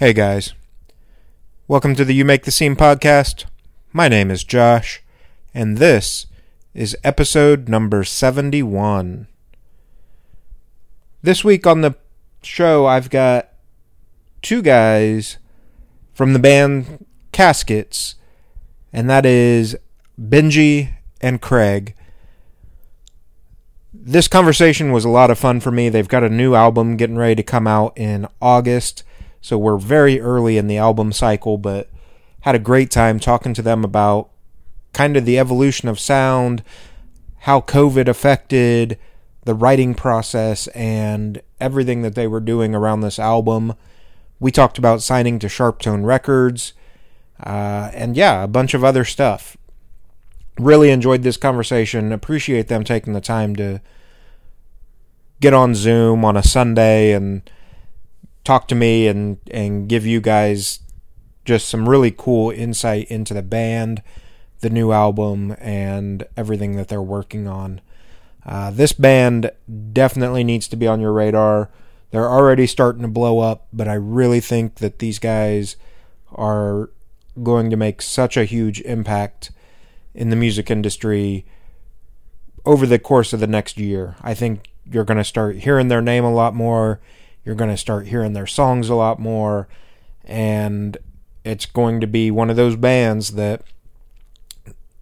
Hey guys. Welcome to the You Make the Scene podcast. My name is Josh, and this is episode number 71. This week on the show, I've got two guys from the band Caskets, and that is Benji and Craig. This conversation was a lot of fun for me. They've got a new album getting ready to come out in August so we're very early in the album cycle, but had a great time talking to them about kind of the evolution of sound, how COVID affected the writing process, and everything that they were doing around this album. We talked about signing to Sharptone Records, uh, and yeah, a bunch of other stuff. Really enjoyed this conversation. Appreciate them taking the time to get on Zoom on a Sunday and talk to me and and give you guys just some really cool insight into the band, the new album, and everything that they're working on. Uh, this band definitely needs to be on your radar. They're already starting to blow up, but I really think that these guys are going to make such a huge impact in the music industry over the course of the next year. I think you're going to start hearing their name a lot more you're going to start hearing their songs a lot more, and it's going to be one of those bands that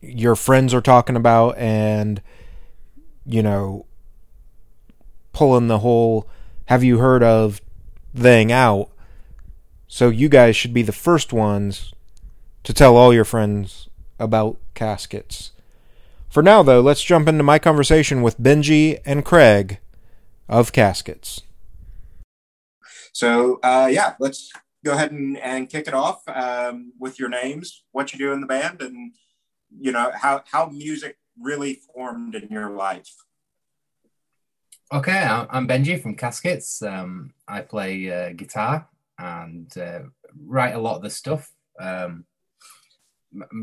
your friends are talking about and, you know, pulling the whole have you heard of thing out. So you guys should be the first ones to tell all your friends about caskets. For now, though, let's jump into my conversation with Benji and Craig of Caskets. So uh, yeah, let's go ahead and, and kick it off um, with your names, what you do in the band, and you know how how music really formed in your life. Okay, I'm Benji from Caskets. Um, I play uh, guitar and uh, write a lot of the stuff. Um,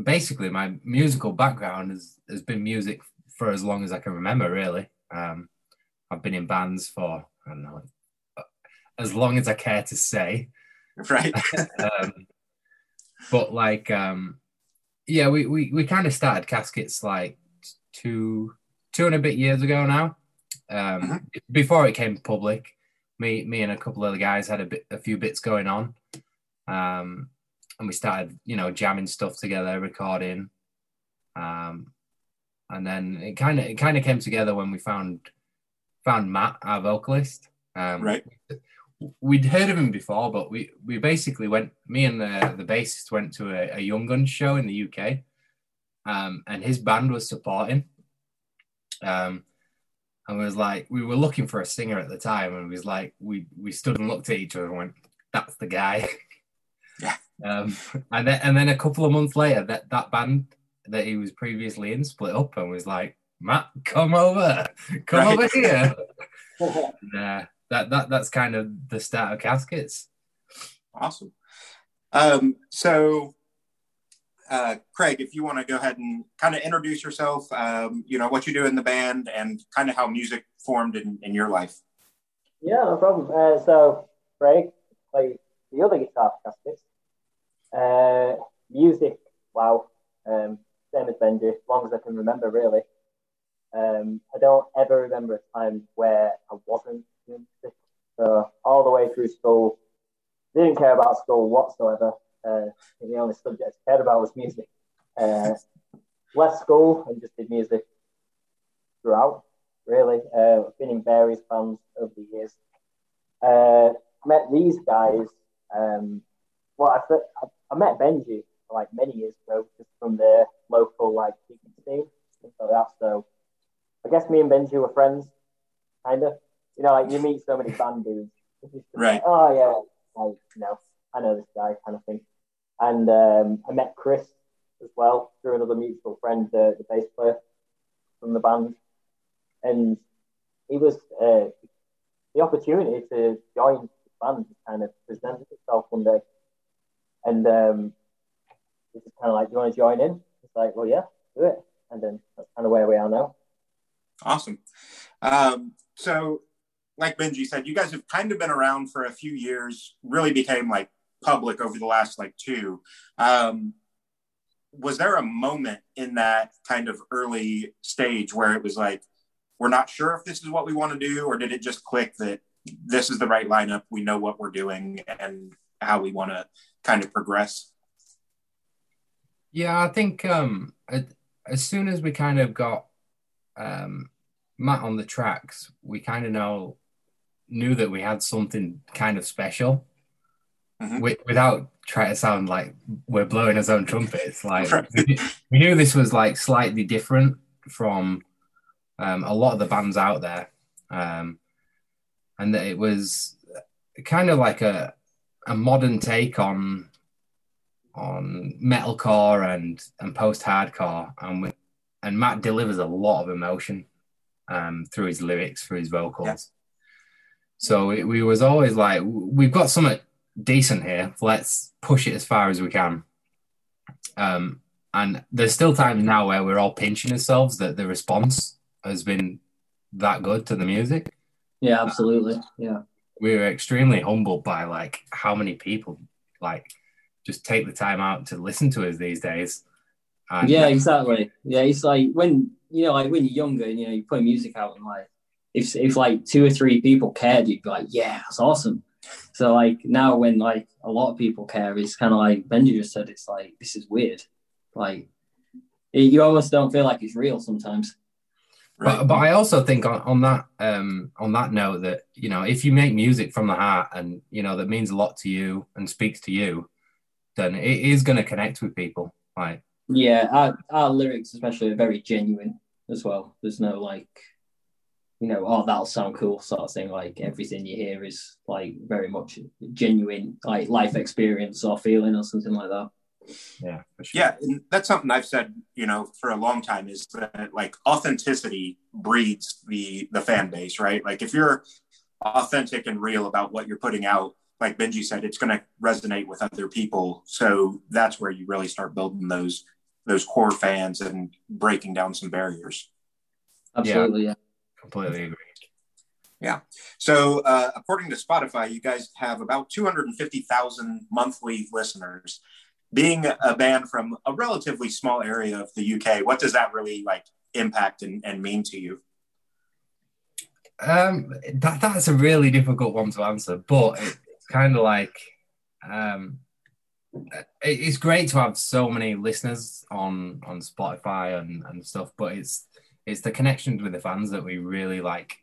basically, my musical background has, has been music for as long as I can remember, really. Um, I've been in bands for, I don't know, as long as I care to say. Right. um, but like, um, yeah, we, we, we kind of started caskets like two, two and a bit years ago now. Um, mm-hmm. Before it came public, me, me and a couple of the guys had a bit, a few bits going on. Um, and we started, you know, jamming stuff together, recording. Um, and then it kind of, it kind of came together when we found, found Matt, our vocalist. Um, right we'd heard of him before, but we we basically went. Me and the the bassist went to a, a Young Guns show in the UK, um, and his band was supporting. Um, and was like, we were looking for a singer at the time, and was like, we we stood and looked at each other and went, "That's the guy." Yeah. Um, and then and then a couple of months later, that that band that he was previously in split up and was like, "Matt, come over, come right. over here." uh, that that that's kind of the start of caskets. Awesome. Um, so, uh, Craig, if you want to go ahead and kind of introduce yourself, um, you know what you do in the band, and kind of how music formed in, in your life. Yeah, no problem. Uh, so, Craig, play the other guitar for caskets. Uh, music, wow. Um, same as Benji, as long as I can remember, really. Um, I don't ever remember a time where I wasn't so all the way through school, didn't care about school whatsoever. Uh, the only subject I cared about was music. Uh, left school and just did music throughout. Really, uh, I've been in various bands over the years. Uh, met these guys. Um, well, I, I met Benji like many years ago, just from the local like scene, stuff like that. So I guess me and Benji were friends, kind of you know, like you meet so many band dudes. Right. Like, oh yeah, like you know, I know this guy kind of thing. And um, I met Chris as well through another mutual friend, the, the bass player from the band, and he was uh, the opportunity to join the band kind of presented itself one day, and um, it's just kind of like, "Do you want to join in?" It's like, "Well, yeah, do it," and then that's kind of where we are now. Awesome. Um, so like Benji said, you guys have kind of been around for a few years, really became like public over the last like two. Um, was there a moment in that kind of early stage where it was like, we're not sure if this is what we want to do, or did it just click that this is the right lineup? We know what we're doing and how we want to kind of progress. Yeah, I think um, as soon as we kind of got um, Matt on the tracks, we kind of know knew that we had something kind of special. Mm-hmm. We, without trying to sound like we're blowing his own trumpets, like we, we, knew this was like slightly different from um, a lot of the bands out there, um, and that it was kind of like a a modern take on on metalcore and and post hardcore, and we, and Matt delivers a lot of emotion um, through his lyrics, through his vocals. So it, we was always like, we've got something decent here. Let's push it as far as we can. Um, and there's still times now where we're all pinching ourselves that the response has been that good to the music. Yeah, absolutely. Yeah. We were extremely humbled by like how many people like just take the time out to listen to us these days. And, yeah, exactly. Yeah, it's like when you know, like when you're younger, and you know, you put music out and like if if like two or three people cared, you'd be like, yeah, that's awesome. So like now when like a lot of people care, it's kind of like Benji just said, it's like this is weird. Like you almost don't feel like it's real sometimes. Right. But, but I also think on, on that um, on that note that you know if you make music from the heart and you know that means a lot to you and speaks to you, then it is going to connect with people. Like yeah, our, our lyrics especially are very genuine as well. There's no like you know, oh, that'll sound cool, sort of thing. Like everything you hear is like very much genuine, like life experience or feeling or something like that. Yeah, sure. yeah, and that's something I've said, you know, for a long time is that like authenticity breeds the the fan base, right? Like if you're authentic and real about what you're putting out, like Benji said, it's going to resonate with other people. So that's where you really start building those those core fans and breaking down some barriers. Absolutely, yeah. yeah completely agree. Yeah. So, uh, according to Spotify, you guys have about 250,000 monthly listeners. Being a band from a relatively small area of the UK, what does that really like impact and, and mean to you? Um, that that's a really difficult one to answer, but it's kind of like um, it's great to have so many listeners on on Spotify and, and stuff, but it's it's the connections with the fans that we really like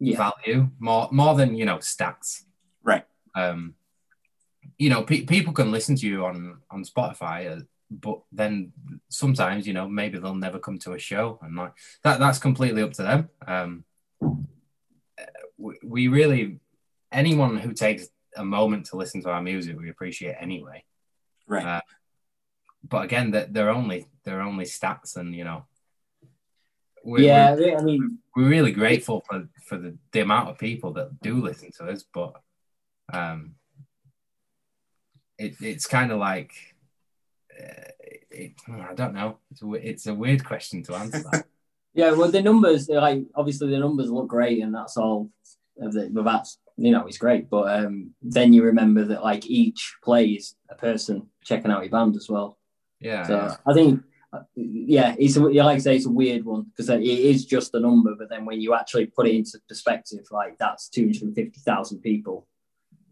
yeah. value more more than you know stats. Right. Um, you know, pe- people can listen to you on on Spotify, uh, but then sometimes you know maybe they'll never come to a show, and like that that's completely up to them. Um, we, we really anyone who takes a moment to listen to our music, we appreciate anyway. Right. Uh, but again, that they're only they're only stats, and you know we're, yeah, we're, I mean, we're really grateful for for the, the amount of people that do listen to us, but um, it, it's kind of like uh, it, I don't know. It's a, it's a weird question to answer. That. yeah, well, the numbers, like obviously the numbers look great, and that's all. Of the, but that's you know it's great, but um, then you remember that like each plays a person checking out your band as well. Yeah. So yeah. I think yeah, it's a, like I say, it's a weird one because it is just a number, but then when you actually put it into perspective, like that's two hundred and fifty thousand people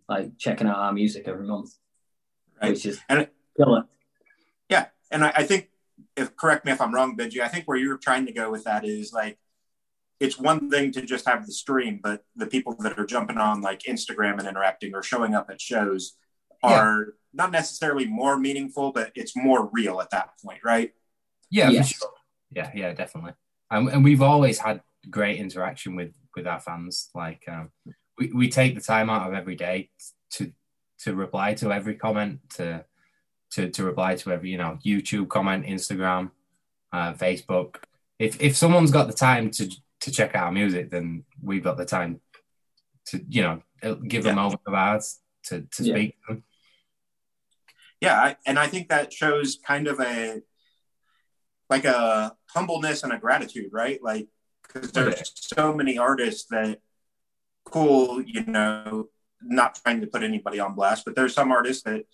like checking out our music every month, right. which is and killer. Yeah, and I, I think if correct me if I'm wrong, Benji, I think where you're trying to go with that is like it's one thing to just have the stream, but the people that are jumping on like Instagram and interacting or showing up at shows are yeah. not necessarily more meaningful, but it's more real at that point, right? Yeah, yes. sure. Yeah, yeah, definitely. And, and we've always had great interaction with with our fans. Like um, we we take the time out of every day to to reply to every comment, to to to reply to every you know YouTube comment, Instagram, uh, Facebook. If if someone's got the time to to check out our music, then we've got the time to you know give them over of ours to to yeah. speak to them. Yeah, I, and I think that shows kind of a like a humbleness and a gratitude, right? Like, because there's so many artists that, cool, you know, not trying to put anybody on blast, but there's some artists that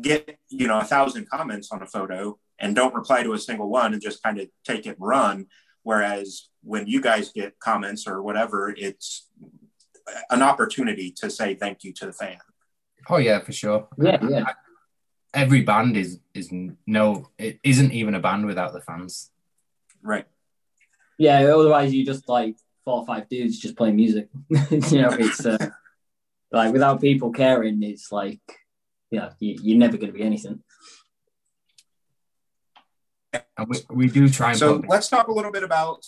get you know a thousand comments on a photo and don't reply to a single one and just kind of take it and run. Whereas when you guys get comments or whatever, it's an opportunity to say thank you to the fan. Oh yeah, for sure. Yeah, yeah. Every band is is no, it isn't even a band without the fans. Right. Yeah, otherwise you just like four or five dudes just playing music. you know, it's uh, like without people caring, it's like, yeah, you, you're never going to be anything. And we, we do try and So put, let's talk a little bit about.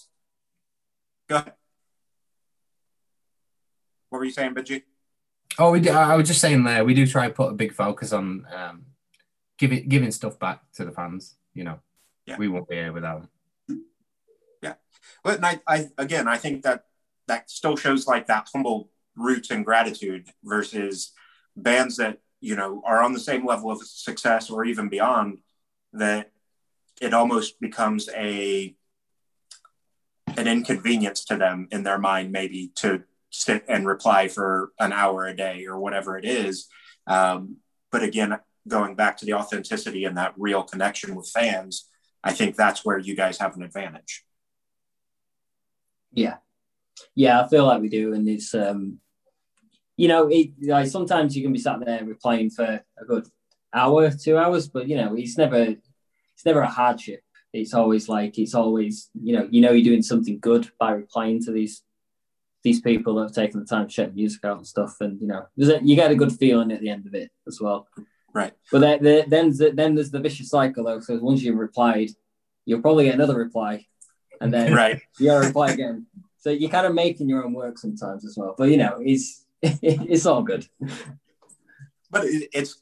Go ahead. What were you saying, Benji? oh we do, I was just saying there we do try and put a big focus on um, giving giving stuff back to the fans. You know, Yeah. we won't be here without them. But and I, I again, I think that that still shows like that humble roots and gratitude versus bands that you know are on the same level of success or even beyond. That it almost becomes a an inconvenience to them in their mind, maybe to sit and reply for an hour a day or whatever it is. Um, but again, going back to the authenticity and that real connection with fans, I think that's where you guys have an advantage. Yeah, yeah, I feel like we do, and it's um, you know, it like sometimes you can be sat there replying for a good hour, two hours, but you know, it's never it's never a hardship. It's always like it's always you know you know you're doing something good by replying to these these people that have taken the time to check music out and stuff, and you know, there's a, you get a good feeling at the end of it as well. Right. But then then then, then there's the vicious cycle though. So once you've replied, you'll probably get another reply, and then Right. you gotta reply again. So you're kind of making your own work sometimes as well. But you know, it's it's all good. but it's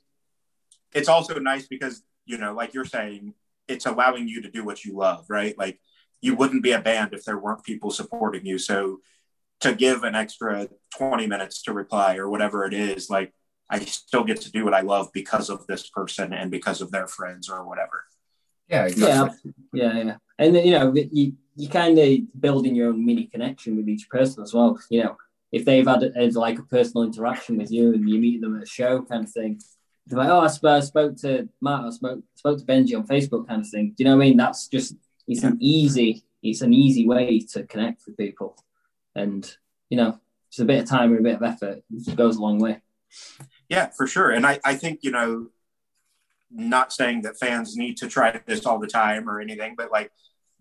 it's also nice because you know like you're saying it's allowing you to do what you love right like you wouldn't be a band if there weren't people supporting you so to give an extra 20 minutes to reply or whatever it is like i still get to do what i love because of this person and because of their friends or whatever Yeah, exactly. Yeah, yeah, yeah. And then, you know, you you kind of building your own mini connection with each person as well. You know, if they've had, had like a personal interaction with you and you meet them at a show, kind of thing. They're like, oh, I, sp- I spoke to Matt, I spoke spoke to Benji on Facebook, kind of thing. Do you know what I mean? That's just it's an easy it's an easy way to connect with people, and you know, just a bit of time and a bit of effort it goes a long way. Yeah, for sure. And I, I think, you know, not saying that fans need to try this all the time or anything, but like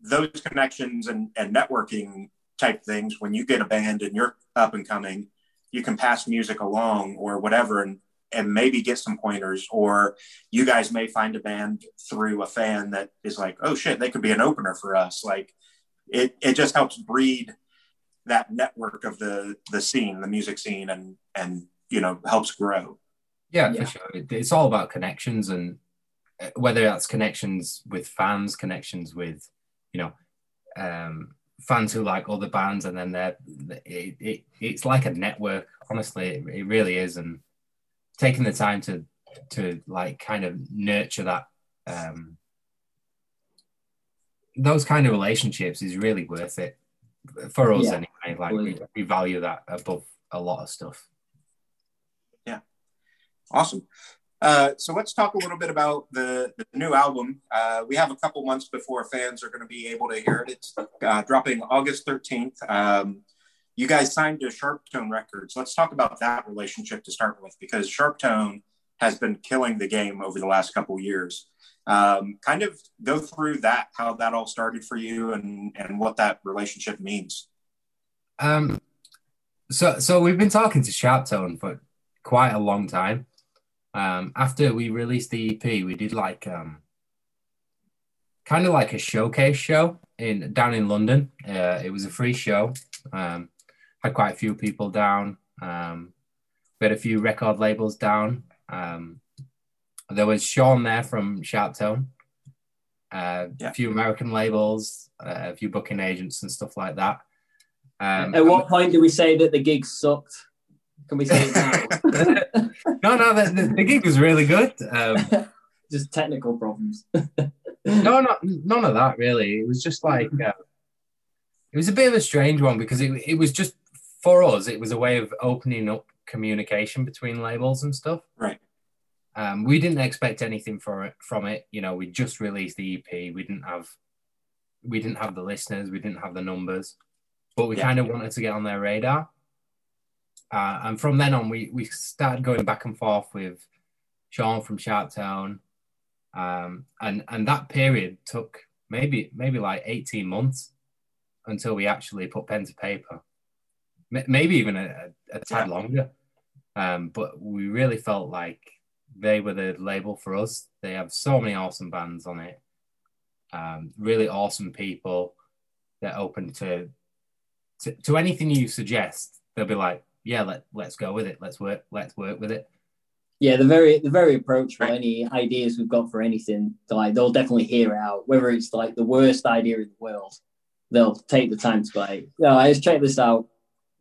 those connections and, and networking type things, when you get a band and you're up and coming, you can pass music along or whatever and, and maybe get some pointers. Or you guys may find a band through a fan that is like, oh shit, they could be an opener for us. Like it, it just helps breed that network of the the scene, the music scene and and you know helps grow. Yeah, Yeah. for sure. It, it's all about connections, and uh, whether that's connections with fans, connections with you know um, fans who like other bands, and then they're it, it, it's like a network. Honestly, it, it really is, and taking the time to to like kind of nurture that um, those kind of relationships is really worth it for us Yeah. anyway. Like we, we value that above a lot of stuff. Awesome. Uh, so let's talk a little bit about the, the new album. Uh, we have a couple months before fans are going to be able to hear it. It's uh, dropping August 13th. Um, you guys signed to Sharp Tone Records. Let's talk about that relationship to start with, because Sharp Tone has been killing the game over the last couple years. Um, kind of go through that, how that all started for you, and and what that relationship means. Um, so so we've been talking to Sharp Tone for quite a long time. Um, after we released the EP, we did like um, kind of like a showcase show in down in London. Uh, it was a free show. Um, had quite a few people down. Um, we had a few record labels down. Um, there was Sean there from Sharptone. Uh, Yeah. A few American labels, uh, a few booking agents and stuff like that. Um, At what point do we say that the gig sucked? Can we say it now? no, no, the, the, gig was really good. Um, Just technical problems. no, not none of that really. It was just like uh, it was a bit of a strange one because it it was just for us. It was a way of opening up communication between labels and stuff. Right. Um, we didn't expect anything for it from it. You know, we just released the EP. We didn't have we didn't have the listeners, we didn't have the numbers, but we Yeah. kind of wanted to get on their radar. Uh, and from then on, we we started going back and forth with Sean from Sharptone, um, and and that period took maybe maybe like eighteen months until we actually put pen to paper. M- maybe even a, a, a tad Yeah. longer. Um, but we really felt like they were the label for us. They have so many awesome bands on it, um, really awesome people. They're open to, to to anything you suggest. They'll be like, "Yeah, let let's go with it. Let's work. Let's work with it." Yeah, they're very they're very approachable. Right. Any ideas we've got for anything, like they'll definitely hear it out. Whether it's like the worst idea in the world, they'll take the time to be like, "No, I just check this out."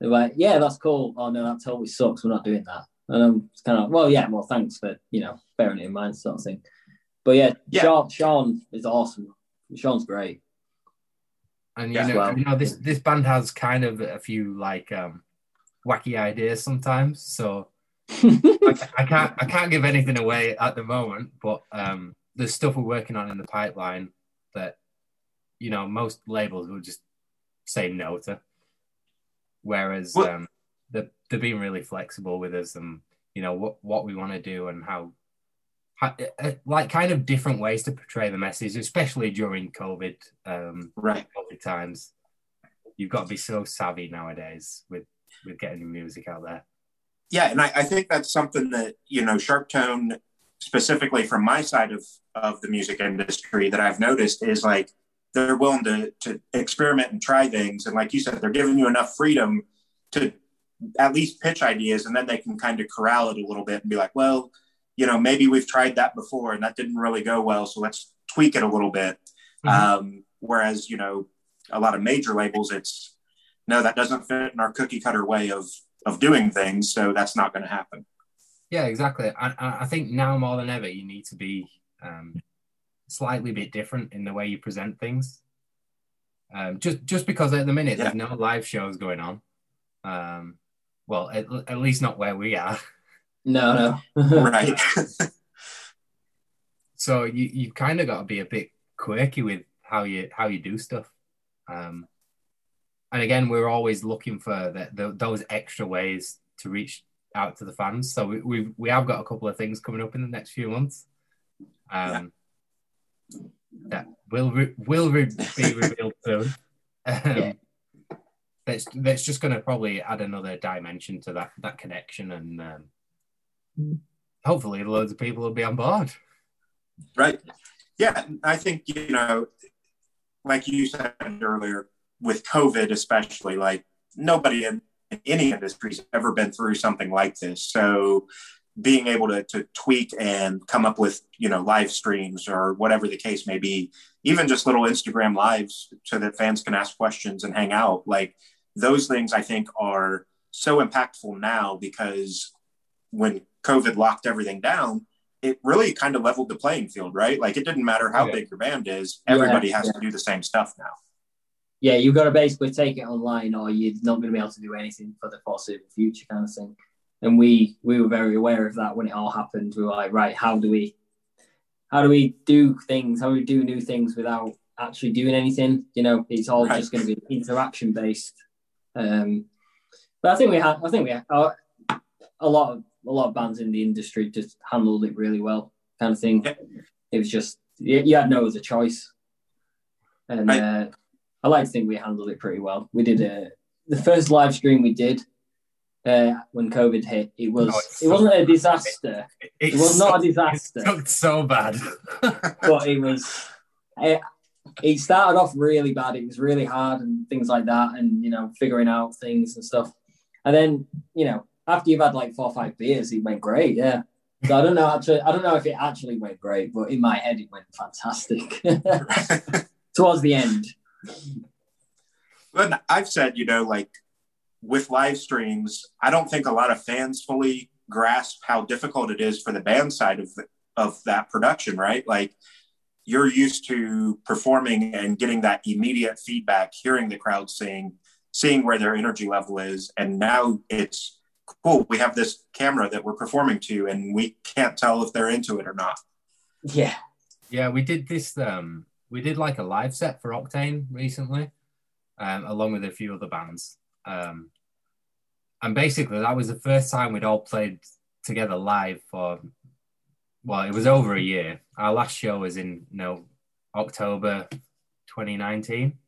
They're like, "Yeah, that's cool." Oh no, that totally sucks. We're not doing that. And I'm kind of, well, yeah, well, thanks for you know bearing it in mind, sort of thing. But yeah, Yeah. Sean, Sean is awesome. Sean's great. And you Yeah. know, Well- you know, this this band has kind of a few like um, wacky ideas sometimes. So I, I can't I can't give anything away at the moment, but um, there's stuff we're working on in the pipeline that you know most labels will just say no to. Whereas um, they're they're being really flexible with us and you know what what we want to do and how, how uh, like kind of different ways to portray the message, especially during COVID um, Right. COVID times. You've got to be so savvy nowadays with with getting your music out there. Yeah, and I, I think that's something that you know, Sharp Tone, specifically from my side of of the music industry, that I've noticed is like they're willing to to experiment and try things, and like you said, they're giving you enough freedom to at least pitch ideas, and then they can kind of corral it a little bit and be like, well, you know, maybe we've tried that before and that didn't really go well, so let's tweak it a little bit. Mhm. Um, whereas you know, a lot of major labels, it's no, that doesn't fit in our cookie cutter way of of doing things, so that's not going to happen. Yeah, exactly. I, I I think now more than ever, you need to be um, slightly bit different in the way you present things. Um, just just because at the minute there's no live shows going on. Um, well, at, at least not where we are. No, no. right. So you you kind of got to be a bit quirky with how you how you do stuff. Um, and again, we're always looking for the, the, those extra ways to reach out to the fans. So we we we have got a couple of things coming up in the next few months. Um, that will re- will re- be revealed soon. Um, Yeah. That's that's just going to probably add another dimension to that that connection, and um, hopefully, loads of people will be on board. right. Yeah, I think you know, like you said earlier, with COVID especially, like nobody in, in any industry's ever been through something like this. So being able to, to tweak and come up with you know live streams or whatever the case may be even just little instagram lives so that fans can ask questions and hang out like those things i think are so impactful now because when covid locked everything down it really kind of leveled the playing field right like it didn't matter how Yeah. big your band is Yeah, everybody has yeah. to do the same stuff now yeah, you've got to basically take it online, or you're not going to be able to do anything for the foreseeable future, kind of thing. And we we were very aware of that when it all happened. We were like, right, how do we how do we do things? How do we do new things without actually doing anything? You know, it's all Right. just going to be interaction based. Um, but I think we had, I think we had, uh, a lot of a lot of bands in the industry just handled it really well, kind of thing. Yeah. It was just you, you had no other choice, and Right. uh, I like to think we handled it pretty well. We did a, the first live stream we did uh, when COVID hit. It was Oh, it's it wasn't a disaster. It, It was not a disaster, It looked so bad. but it was. It, it started off really bad. It was really hard and things like that, and you know, figuring out things and stuff. And then you know, after you've had like four or five beers, it went great. Yeah. So I don't know. Actually, I don't know if it actually went great, but in my head, it went fantastic. Towards the end, But I've said, you know, like with live streams, I don't think a lot of fans fully grasp how difficult it is for the band side of the, of that production, right? Like you're used to performing and getting that immediate feedback, hearing the crowd sing, seeing where their energy level is, and now it's cool, we have this camera that we're performing to, and we can't tell if they're into it or not. Yeah. Yeah, we did this. Um, we did like a live set for Octane recently, um, along with a few other bands. Um, and basically, that was the first time we'd all played together live for. Well, it was over a year. Our last show was in you know October 2019.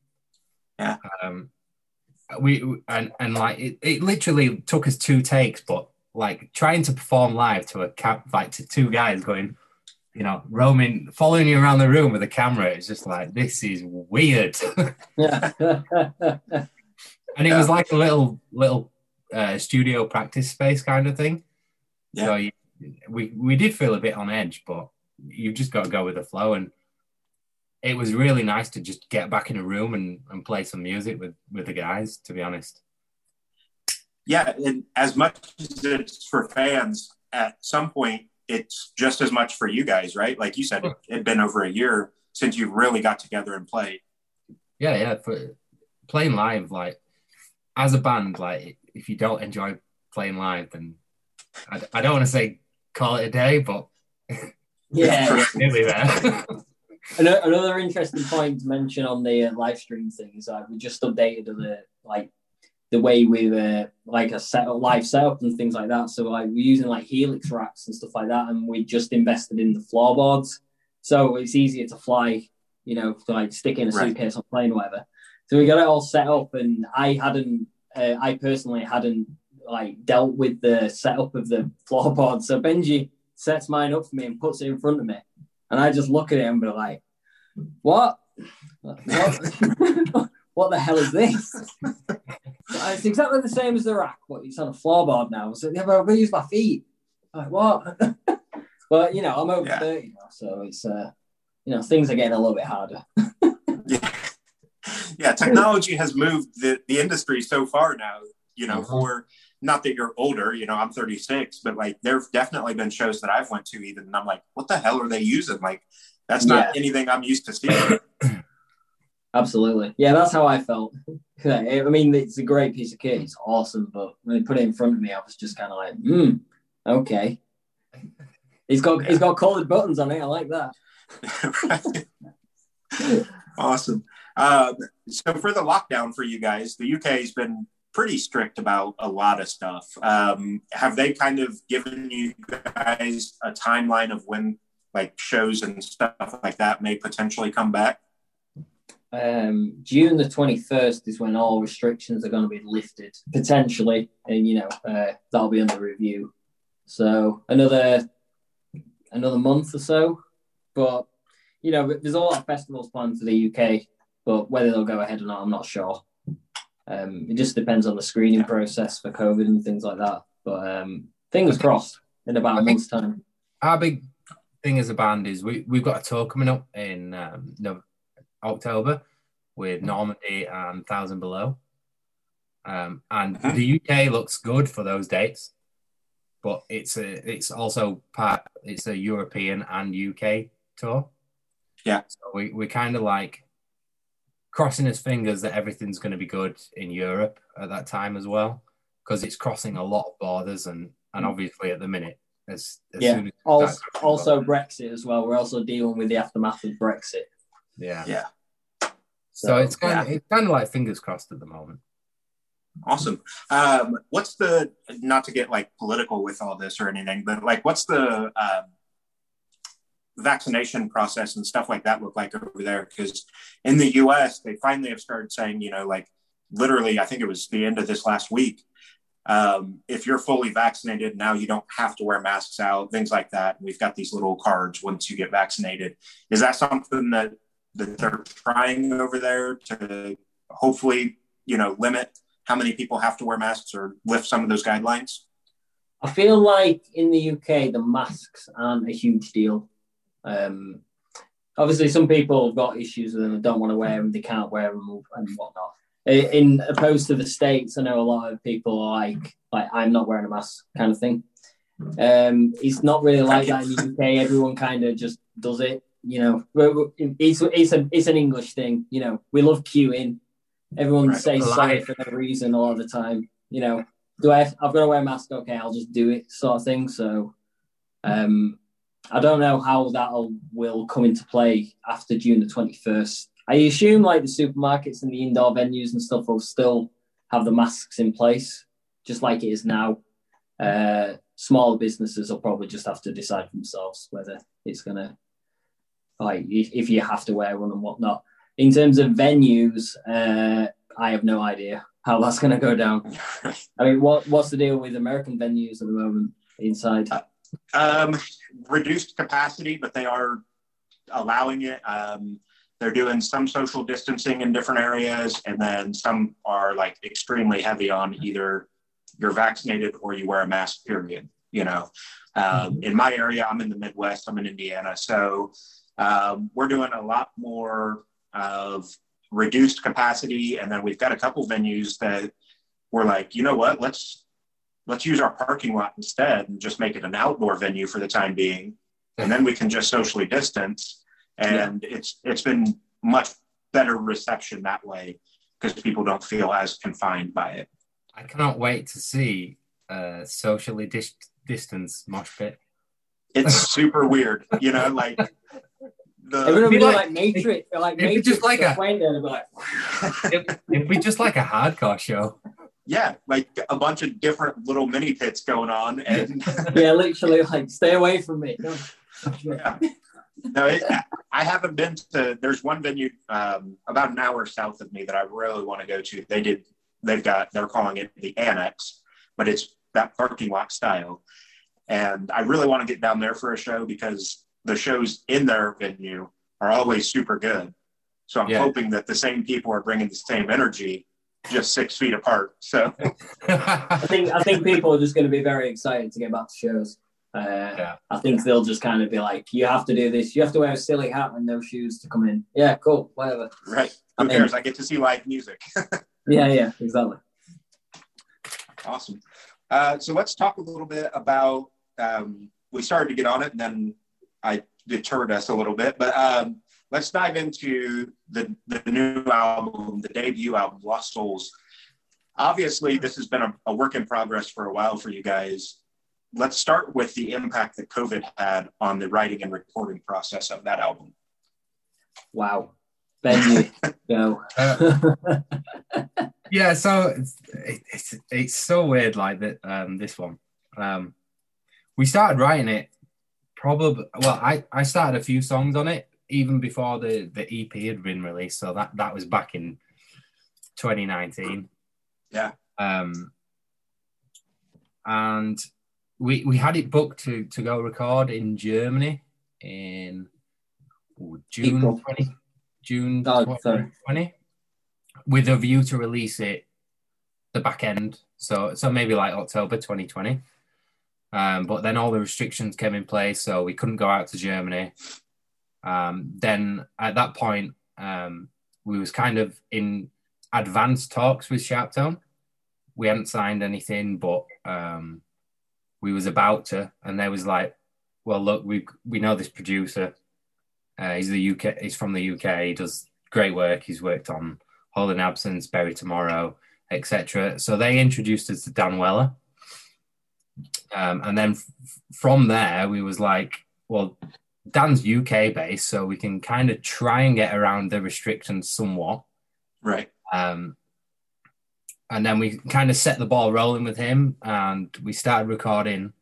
Yeah. Um, we and and like it, it literally took us two takes, but like trying to perform live to a cap like to two guys going, you know, roaming, following you around the room with a camera. It's just like this is weird. Yeah. and it was like a little little uh, studio practice space kind of thing. Yeah. So you, we we did feel a bit on edge, but you've just got to go with the flow. And it was really nice to just get back in a room and, and play some music with with the guys. To be honest, Yeah, and as much as it's for fans, at some point it's just as much for you guys, right? Like you said, it had been over a year since you really got together and played. yeah, yeah. For playing live, like as a band, like if you don't enjoy playing live, then I, I don't want to say call it a day, but yeah. nearly there. Another interesting point to mention on the uh, live stream thing is that we just updated the like the way we were like a set up live setup and things like that. So like we're using like helix racks and stuff like that, and we just invested in the floorboards, so it's easier to fly. You know, to like stick in a Right. suitcase on a plane, or whatever. So we got it all set up, and I hadn't, uh, I personally hadn't like dealt with the setup of the floorboard. So Benji sets mine up for me and puts it in front of me. And I just look at it and be like, what? What, what the hell is this? it's exactly the same as the rack, but it's on a floorboard now. So yeah, but I'm gonna use my feet. Like what? but you know, I'm over Yeah. 30 now, so it's uh you know, things are getting a little bit harder. Yeah, yeah. Technology has moved the, the industry so far now. You know, Mhm. for not that you're older. You know, I'm 36, but like there've definitely been shows that I've went to even, and I'm like, what the hell are they using? Like, that's not anything I'm used to seeing. Absolutely. Yeah, that's how I felt. I mean, it's a great piece of kit. It's awesome, but when they put it in front of me, I was just kind of like, hmm, okay. He's got he's got colored buttons on it. I like that. Awesome. Um, so for the lockdown for you guys, the UK has been pretty strict about a lot of stuff. Um, have they kind of given you guys a timeline of when like shows and stuff like that may potentially come back? Um, June the twenty first is when all restrictions are going to be lifted potentially, and you know uh, that'll be under review. So another another month or so, but you know there's a lot of festivals planned for the UK, but whether they'll go ahead or not, I'm not sure. Um, it just depends on the screening process for COVID and things like that. But um, fingers crossed in about a month's time. our big thing as a band is we we've got a tour coming up in um, no, October with Normandy and Thousand Below, um, and Mhm. the UK looks good for those dates, but it's a it's also part it's a European and UK tour. Yeah. so we we kind of like crossing his fingers that everything's going to be good in Europe at that time as well because it's crossing a lot of borders and and obviously at the minute as, as Yeah. soon as Also, also Brexit as well. We're also dealing with the aftermath of Brexit. Yeah Yeah. So it's kind of yeah. it's kind of like fingers crossed at the moment. Awesome. Um, what's the not to get like political with all this or anything, but like what's the um, vaccination process and stuff like that look like over there? Because in the U.S. they finally have started saying, you know, like literally, I think it was the end of this last week. Um, if you're fully vaccinated now, you don't have to wear masks out, things like that. We've got these little cards once you get vaccinated. Is that something that that they're trying over there to hopefully, you know, limit how many people have to wear masks or lift some of those guidelines? I feel like in the UK, the masks aren't a huge deal. Um, obviously, some people have got issues with them and don't want to wear them, they can't wear them and whatnot. In opposed to the states, I know a lot of people are like, like I'm not wearing a mask kind of thing. Um, it's not really like that in the UK. Everyone kind of just does it. You know, it's it's a it's an English thing. You know, we love queuing. Everyone Right. says sorry for no reason a lot of the time. You know, do I? Have, I've got to wear a mask. Okay, I'll just do it, sort of thing. So, um, I don't know how that will come into play after June the twenty first. I assume like the supermarkets and the indoor venues and stuff will still have the masks in place, just like it is now. Uh, smaller businesses will probably just have to decide for themselves whether it's gonna like if, you have to wear one and whatnot. In terms of venues, uh, I have no idea how that's going to go down. I mean, what what's the deal with American venues at the moment inside? Um, reduced capacity, but they are allowing it. Um, they're doing some social distancing in different areas, and then some are like extremely heavy on either you're vaccinated or you wear a mask. Period. You know, um, mm-hmm. in my area, I'm in the Midwest. I'm in Indiana, so um, we're doing a lot more of reduced capacity, and then we've got a couple venues that we're like, you know what, let's let's use our parking lot instead and just make it an outdoor venue for the time being, and then we can just socially distance. And yeah. it's it's been much better reception that way because people don't feel as confined by it. I cannot wait to see uh, socially dis- distance mosh pit. It's super weird, you know, like the Everyone be like, like Matrix, like it'd Matrix, be just like a there, like, it'd, it'd be just like a hardcore show. Yeah, like a bunch of different little mini pits going on, and yeah, literally, like stay away from me. yeah. No, it, I haven't been to. There's one venue um, about an hour south of me that I really want to go to. They did. They've got. They're calling it the Annex, but it's that parking lot style. And I really want to get down there for a show because the shows in their venue are always super good. So I'm yeah. hoping that the same people are bringing the same energy, just six feet apart. So I think I think people are just going to be very excited to get back to shows. Uh, yeah. I think they'll just kind of be like, "You have to do this. You have to wear a silly hat and no shoes to come in." Yeah, cool, whatever. Right. Who I cares? I get to see live music. yeah, yeah, exactly. Awesome. Uh, so let's talk a little bit about. Um, we started to get on it, and then I deterred us a little bit. But um, let's dive into the, the new album, the debut album, Lost Souls. Obviously, this has been a, a work in progress for a while for you guys. Let's start with the impact that COVID had on the writing and recording process of that album. Wow. Ben, you go. uh, yeah, so it's, it's, it's so weird, like that. Um, this one, um, we started writing it probably well I, I started a few songs on it even before the the ep had been released. So that that was back in 2019 yeah. Um and we we had it booked to to go record in germany in oh, june April. 20 june oh, 2020 with a view to release it the back end. So so maybe like october 2020 um, but then all the restrictions came in place, so we couldn't go out to Germany. Um, then at that point, um, we was kind of in advanced talks with Sharptone. We hadn't signed anything, but um, we was about to, and they was like, "Well, look, we we know this producer. Uh, he's the UK. He's from the UK. He does great work. He's worked on Holding Absence, Bury Tomorrow, etc." So they introduced us to Dan Weller um, and then f- from there, we was like, well, Dan's UK based, so we can kind of try and get around the restrictions somewhat. Right. Um, and then we kind of set the ball rolling with him, and we started recording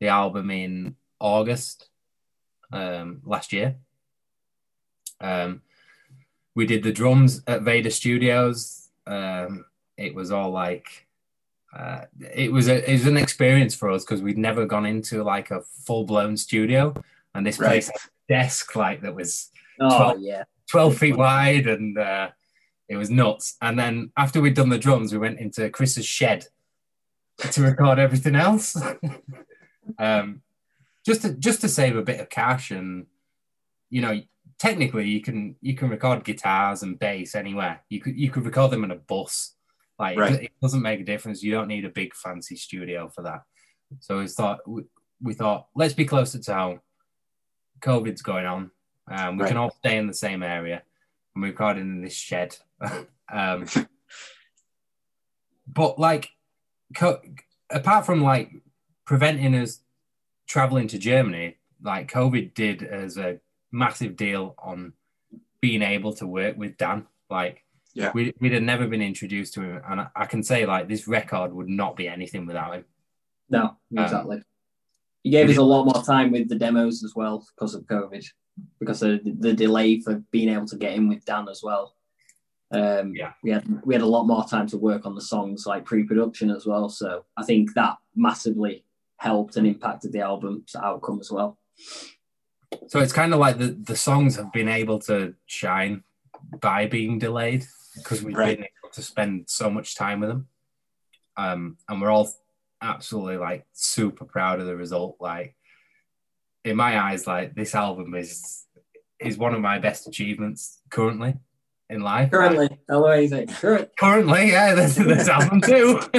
the album in August um, last year. Um, we did the drums at Vada Studios. Um, it was all like uh, it was a it was an experience for us because we'd never gone into like a full blown studio, and this place had a desk like that was 12, oh, yeah. 12 feet wide, and uh, it was nuts. And then after we'd done the drums, we went into Chris's shed to record everything else, um, just to just to save a bit of cash and you know technically you can you can record guitars and bass anywhere. You could you could record them in a bus like right. it, doesn't make a difference. You don't need a big fancy studio for that. So we thought we, we thought let's be closer to home. COVID's going on. Um, we right. can all stay in the same area, and we're recording in this shed. um, but like co- apart from like preventing us traveling to Germany, like COVID did as a massive deal on being able to work with Dan. Like, Yeah. we, we'd have never been introduced to him. And I, I can say, like, this record would not be anything without him. No, Um, exactly. he gave us a lot more time with the demos as well because of COVID, because of the delay for being able to get in with Dan as well. Um, Yeah. we had we had a lot more time to work on the songs like pre-production as well. So I think that massively helped and impacted the album's outcome as well. So it's kind of like the, the songs have been able to shine by being delayed because we've Right. been able to spend so much time with them. Um, and we're all absolutely like super proud of the result. Like in my eyes, like this album is is one of my best achievements currently in life. Currently, hello, Isaac. Current, currently, yeah, this this album too.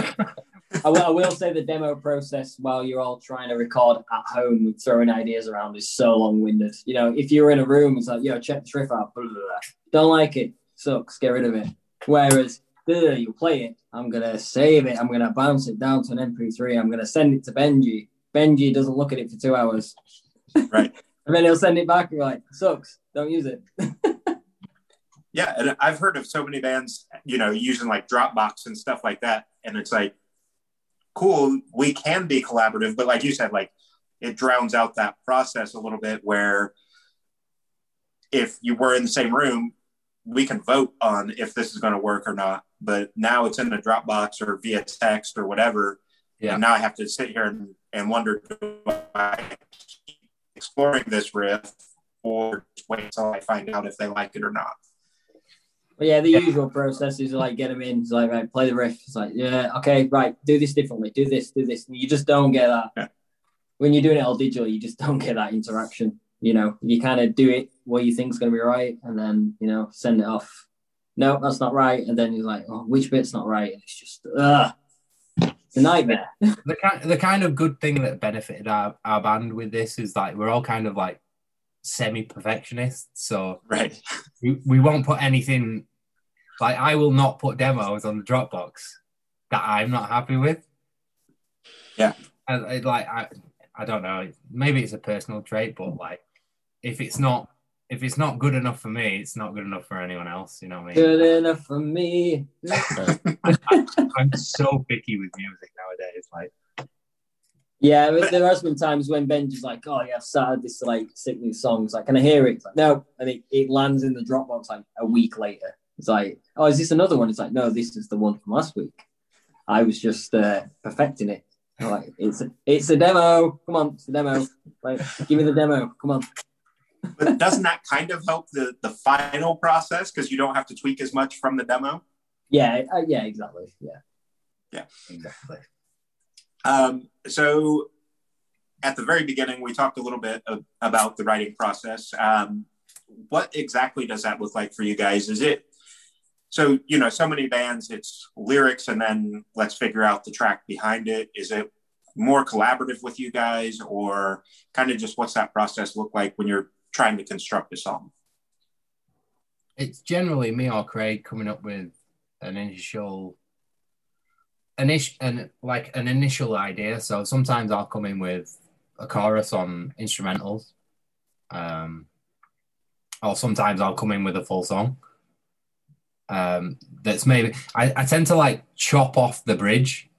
I will, I will say the demo process while you're all trying to record at home with throwing ideas around is so long-winded. You know, if you're in a room, it's like, yo, check the riff out. Blah, blah, blah. Don't like it. Sucks. Get rid of it. Whereas, you play it. I'm gonna save it. I'm gonna bounce it down to an MP3. I'm gonna send it to Benji. Benji doesn't look at it for two hours. Right. and then he'll send it back and be like, sucks. Don't use it. Yeah, and I've heard of so many bands, you know, using like Dropbox and stuff like that, and it's like, cool, we can be collaborative, but like you said, like it drowns out that process a little bit. Where if you were in the same room, we can vote on if this is going to work or not. But now it's in a Dropbox or via text or whatever, Yeah. and now I have to sit here and, and wonder, do I keep exploring this riff or wait until I find out if they like it or not? But yeah, the usual process is like get them in. It's like right, play the riff. It's like yeah, okay, right, do this differently, do this, do this. And you just don't get that Yeah. when you're doing it all digital. You just don't get that interaction. You know, you kind of do it what you think's going to be right, and then you know send it off. No, that's not right, and then you're like, oh, which bit's not right? And it's just ugh, it's a nightmare. the kind the kind of good thing that benefited our, our band with this is like we're all kind of like semi perfectionists. So Right. we, we won't put anything like I will not put demos on the Dropbox that I'm not happy with. Yeah. And it, like I I don't know, maybe it's a personal trait, but like if it's not if it's not good enough for me, it's not good enough for anyone else. You know what I mean? Good enough for me. I'm so picky with music nowadays. Like Yeah, but there has been times when Benji's like, "Oh yeah, I've started this like six new songs. Like, can I hear it?" Like, no, and it, it lands in the Dropbox like a week later. It's like, "Oh, is this another one?" It's like, "No, this is the one from last week. I was just uh, perfecting it." I'm like, it's a, it's a demo. Come on, it's a demo. Like, give me the demo. Come on. But doesn't that kind of help the, the final process because you don't have to tweak as much from the demo? Yeah, uh, yeah, exactly. Yeah. Yeah, exactly. Um, so at the very beginning, we talked a little bit of, about the writing process. Um, what exactly does that look like for you guys? Is it so, you know, so many bands, it's lyrics and then let's figure out the track behind it. Is it more collaborative with you guys or kind of just what's that process look like when you're trying to construct a song? It's generally me or Craig coming up with an initial initial and like an initial idea. So sometimes I'll come in with a chorus on instrumentals. Um or sometimes I'll come in with a full song. Um that's maybe I, I tend to like chop off the bridge.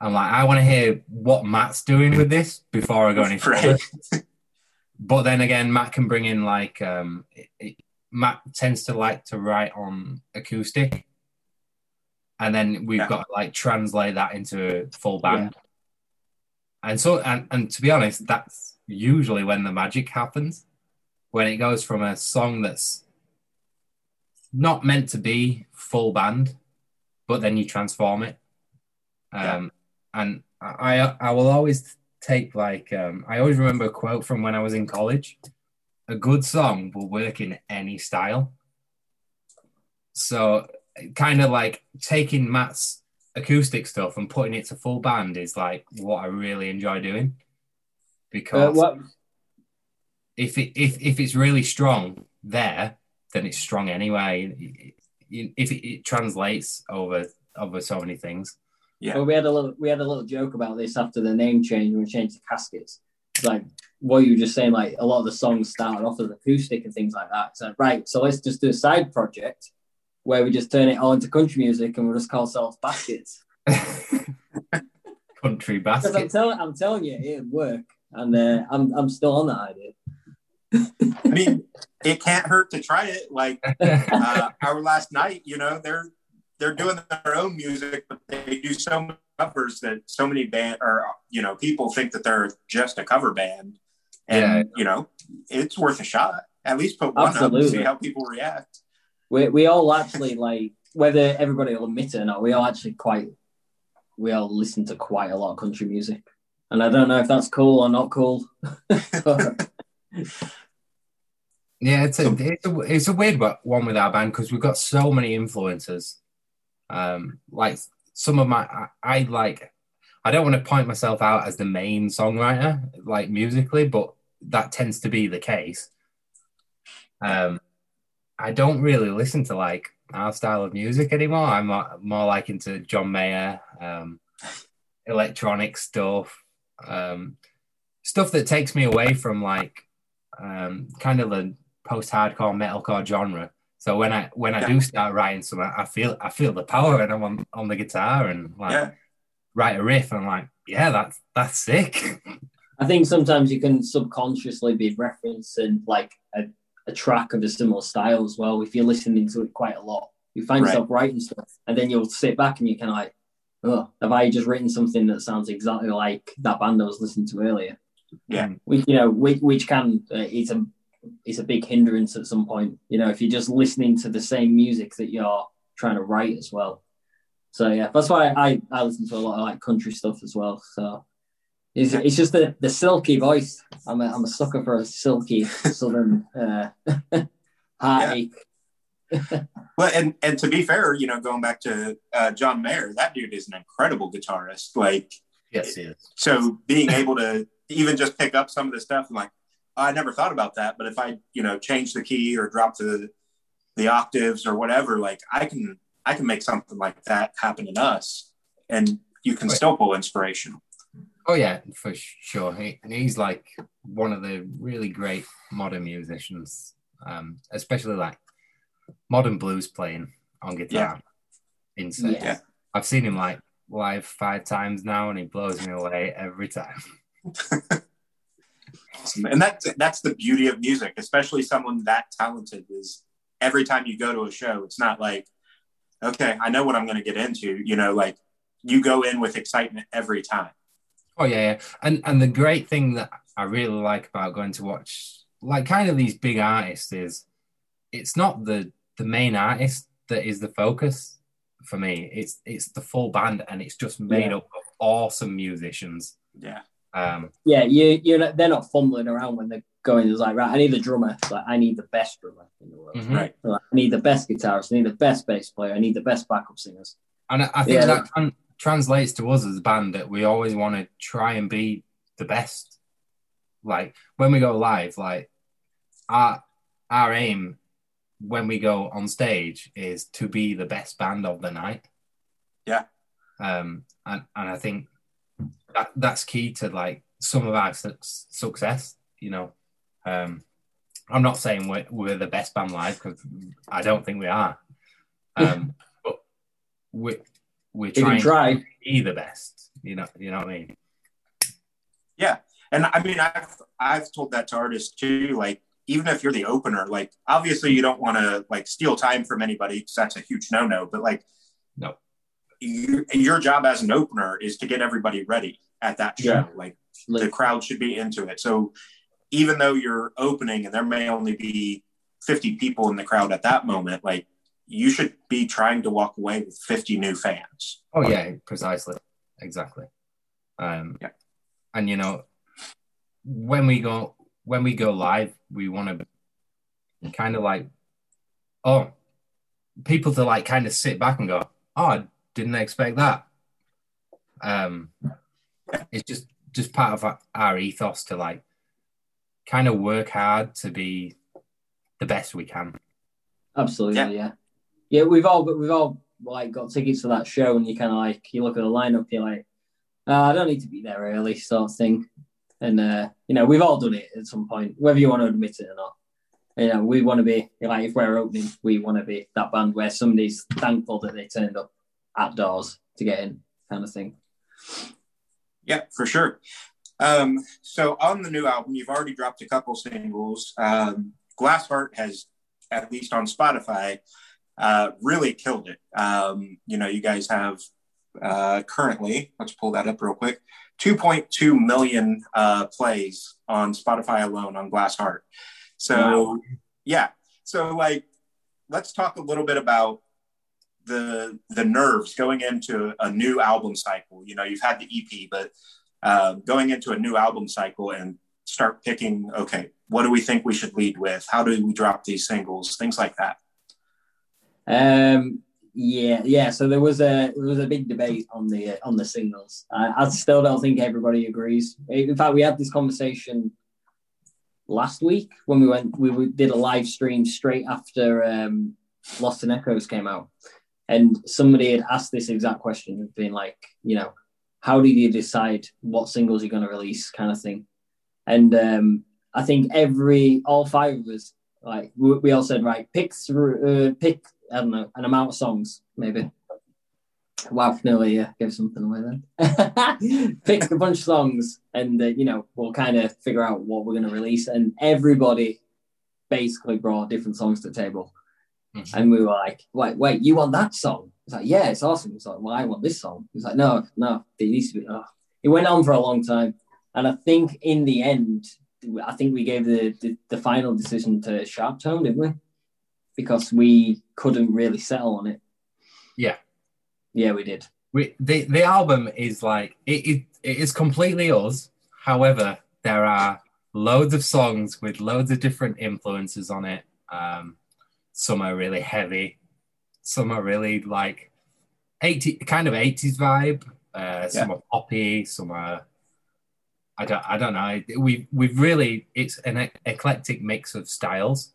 I'm like, I want to hear what Matt's doing with this before I go any further. But then again, Matt can bring in like um it, it, Matt tends to like to write on acoustic, and then we've Yeah. got to like translate that into a full band. And so, and, and to be honest, that's usually when the magic happens, when it goes from a song that's not meant to be full band, but then you transform it. Um, and I I will always take like um, I always remember a quote from when I was in college. A good song will work in any style. So kind of like taking Matt's acoustic stuff and putting it to full band is like what I really enjoy doing. Uh, Because what? if it if, if it's really strong there, then it's strong anyway. If it, it translates over over so many things. Yeah. But we had a little we had a little joke about this after the name change when we changed the caskets. Like what you were just saying, like a lot of the songs started off as acoustic and things like that. So right, so let's just do a side project where we just turn it all into country music and we'll just call ourselves baskets. Country baskets. I'm basket. telling I'm telling you, it'd work. And uh, I'm I'm still on that idea. I mean, it can't hurt to try it. Like uh, Our Last Night, you know, they're they're doing their own music, but they do so many covers that so many band or you know people think that they're just a cover band, and Yeah. you know, it's worth a shot. At least put one up and Absolutely. see how people react. We we all actually like whether everybody will admit it or not, we all actually quite we all listen to quite a lot of country music. And I don't know if that's cool or not cool. But, Yeah, it's a it's a it's a weird one- one with our band because we've got so many influences. Um, like some of my I, I like I don't want to point myself out as the main songwriter, like musically, but that tends to be the case. Um, I don't really listen to like our style of music anymore. I'm more, like into John Mayer, um, electronic stuff, um, stuff that takes me away from like um, kind of the post-hardcore metalcore genre. So when I when I Yeah. do start writing something, I feel I feel the power and I'm on, on the guitar and like Yeah, write a riff and I'm like, yeah, that's that's sick. I think sometimes you can subconsciously be referencing like a, a track of a similar style as well. If you're listening to it quite a lot, you find Right. yourself writing stuff, and then you'll sit back and you can like, oh, have I just written something that sounds exactly like that band I was listening to earlier? Yeah. which you know, which, which can uh, it's a it's a big hindrance at some point. You know, if you're just listening to the same music that you're trying to write as well. So yeah, that's why I I listen to a lot of like country stuff as well. So. It's, it's just the, the silky voice. I'm a, I'm a sucker for a silky southern uh, heartache. well, and and to be fair, you know, going back to uh, John Mayer, that dude is an incredible guitarist. Like, yes, yes. so being able to even just pick up some of the stuff, I'm like, I never thought about that. But if I, you know, change the key or drop the the octaves or whatever, like I can I can make something like that happen in us, and you can Right. still pull inspiration. Oh yeah, for sure. He, he's like one of the really great modern musicians, um, especially like modern blues playing on guitar. Yeah. Insane. Yeah. I've seen him like live five times now, and he blows me away every time. Awesome. And that's that's the beauty of music, especially someone that talented. Is every time you go to a show, it's not like, okay, I know what I'm going to get into. You know, like you go in with excitement every time. Oh yeah, yeah. And and the great thing that I really like about going to watch like kind of these big artists is it's not the the main artist that is the focus for me. It's it's the full band and it's just made Yeah. up of awesome musicians. Yeah, Um Yeah, you—you're—they're not fumbling around when they're going. It's like right, I need a drummer. It's like I need the best drummer in the world. mhm. right. Like, I need the best guitarist. I need the best bass player. I need the best backup singers. And I, I think Yeah. that tran- translates to us as a band that we always want to try and be the best. Like when we go live, like our our aim when we go on stage is to be the best band of the night. Yeah. Um, and and I think that that's key to like some of our su- success. You know, um, I'm not saying we're we're the best band live because I don't think we are. Um, but we we're trying try. to be the best. You know, you know what I mean. Yeah, and I mean, I've I've told that to artists too. Like, even if you're the opener, like obviously you don't want to like steal time from anybody because that's a huge no no. But like, No. You, your job as an opener is to get everybody ready at that show. Yeah. Like the crowd should be into it. So even though you're opening and there may only be 50 people in the crowd at that moment, like you should be trying to walk away with 50 new fans. Oh yeah, precisely, exactly. Um, Yeah. And you know, when we go when we go live, we want to kind of like, oh, people to like kind of sit back and go, oh, didn't expect that. Um, it's just just part of our, our ethos to like kind of work hard to be the best we can. absolutely, Yeah. yeah. yeah. we've all we've all like got tickets for that show, and you kind of like you look at the lineup, you're like, uh, I don't need to be there early, sort of thing. And uh, you know, we've all done it at some point, whether you want to admit it or not. You know, we want to be like if we're opening, we want to be that band where somebody's thankful that they turned up at doors to get in, kind of thing. Yeah, for sure. Um, so on the new album, you've already dropped a couple singles. Um, Glass Heart has, at least on Spotify, uh, really killed it. Um, you know, you guys have uh, currently, let's pull that up real quick, 2.2 million uh, plays on Spotify alone on Glass Heart. So, wow. yeah. So, like, let's talk a little bit about the the nerves going into a new album cycle. You know, you've had the EP, but uh, going into a new album cycle and start picking, okay, what do we think we should lead with? How do we drop these singles? Things like that. Um, yeah, yeah. So there was a there was a big debate on the uh, on the singles. I, I still don't think everybody agrees. In fact, we had this conversation last week when we went we did a live stream straight after um, Lost in Echoes came out, and somebody had asked this exact question, being like, you know, how did you decide what singles you're going to release, kind of thing. And um, I think every all five of us like we, we all said right, pick through, uh, pick I don't know an amount of songs maybe. Wow, nearly gave something away then. pick a bunch of songs, and uh, you know we'll kind of figure out what we're going to release. And everybody basically brought different songs to the table, mm-hmm. and we were like, "Wait, wait, you want that song?" It's like, "Yeah, it's awesome." It's like, "Well, I want this song." It's like, "No, no, it needs to be." Oh. It went on for a long time, and I think in the end, I think we gave the, the, the final decision to Sharptone, didn't we? Because we couldn't really settle on it. Yeah, yeah, we did. We the the album is like it, it, it is completely us. However, there are loads of songs with loads of different influences on it. Um, some are really heavy, some are really like 80 kind of 80s vibe. Uh, some yeah. are poppy, some are I don't I don't know. We we've really it's an eclectic mix of styles.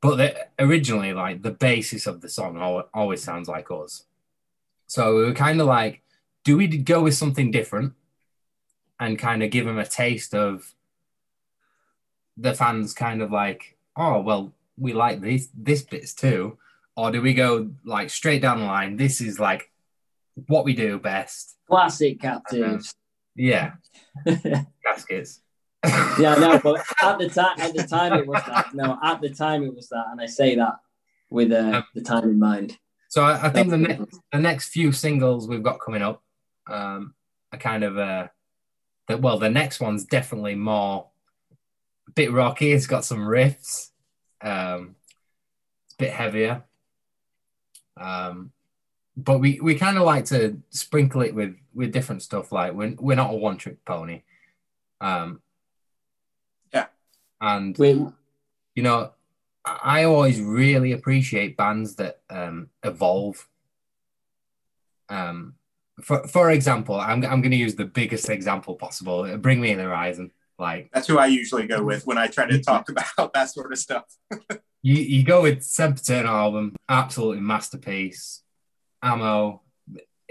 But the, originally, like the basis of the song always sounds like us. So we were kind of like, do we go with something different and kind of give them a taste of the fans kind of like, oh well, we like this this bits too, or do we go like straight down the line? This is like what we do best. Classic captives. Yeah. Caskets. yeah, no, but at the time, at the time it was that. No, at the time it was that, and I say that with uh, um, the time in mind. So I, I think the next the next few singles we've got coming up um, are kind of uh, that. Well, the next one's definitely more a bit rocky. It's got some riffs. Um, it's a bit heavier. Um, but we, we kind of like to sprinkle it with with different stuff. Like we're we're not a one trick pony. Um, yeah, and we, you know, I always really appreciate bands that um, evolve. Um, for for example, I'm I'm going to use the biggest example possible. Bring Me the Horizon. Like that's who I usually go with when I try to talk about that sort of stuff. you you go with Sempiternal album, absolutely masterpiece amo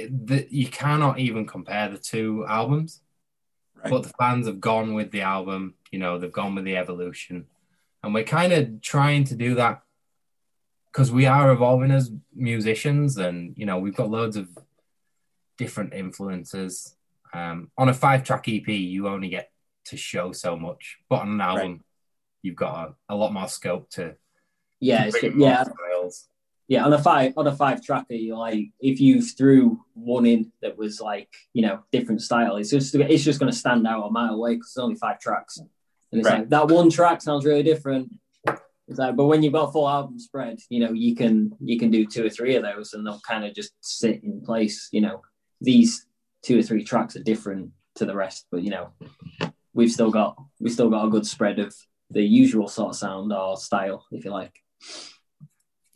that you cannot even compare the two albums. Right. But the fans have gone with the album, you know, they've gone with the evolution. And we're kind of trying to do that because we are evolving as musicians and, you know, we've got loads of different influences. Um, on a five track EP, you only get to show so much, but on an album, right. you've got a, a, lot more scope to. Yeah, to yeah. Styles yeah, on a five on a five tracker, you like if you threw one in that was like you know different style, it's just it's just going to stand out a mile away because it's only five tracks, and it's right. like that one track sounds really different. It's like, but when you've got full album spread, you know you can you can do two or three of those, and they'll kind of just sit in place. You know, these two or three tracks are different to the rest, but you know we've still got we've still got a good spread of the usual sort of sound or style, if you like.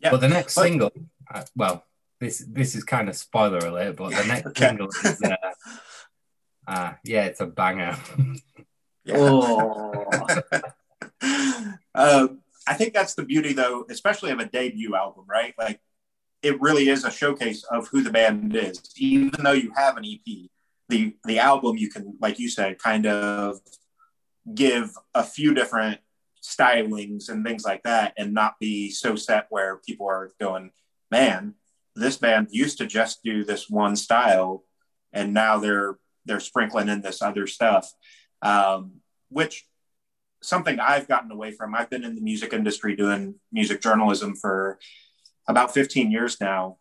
Yeah. But the next but, single, uh, well, this this is kind of spoiler alert, but the next okay. single is, uh, uh, yeah, it's a banger. oh. um, I think that's the beauty, though, especially of a debut album, right? Like it really is a showcase of who the band is. Even though you have an EP, the the album you can, like you said, kind of give a few different stylings and things like that, and not be so set where people are going, man, this band used to just do this one style, and now they're they're sprinkling in this other stuff, um, which something I've gotten away from. I've been in the music industry doing music journalism for about 15 years now.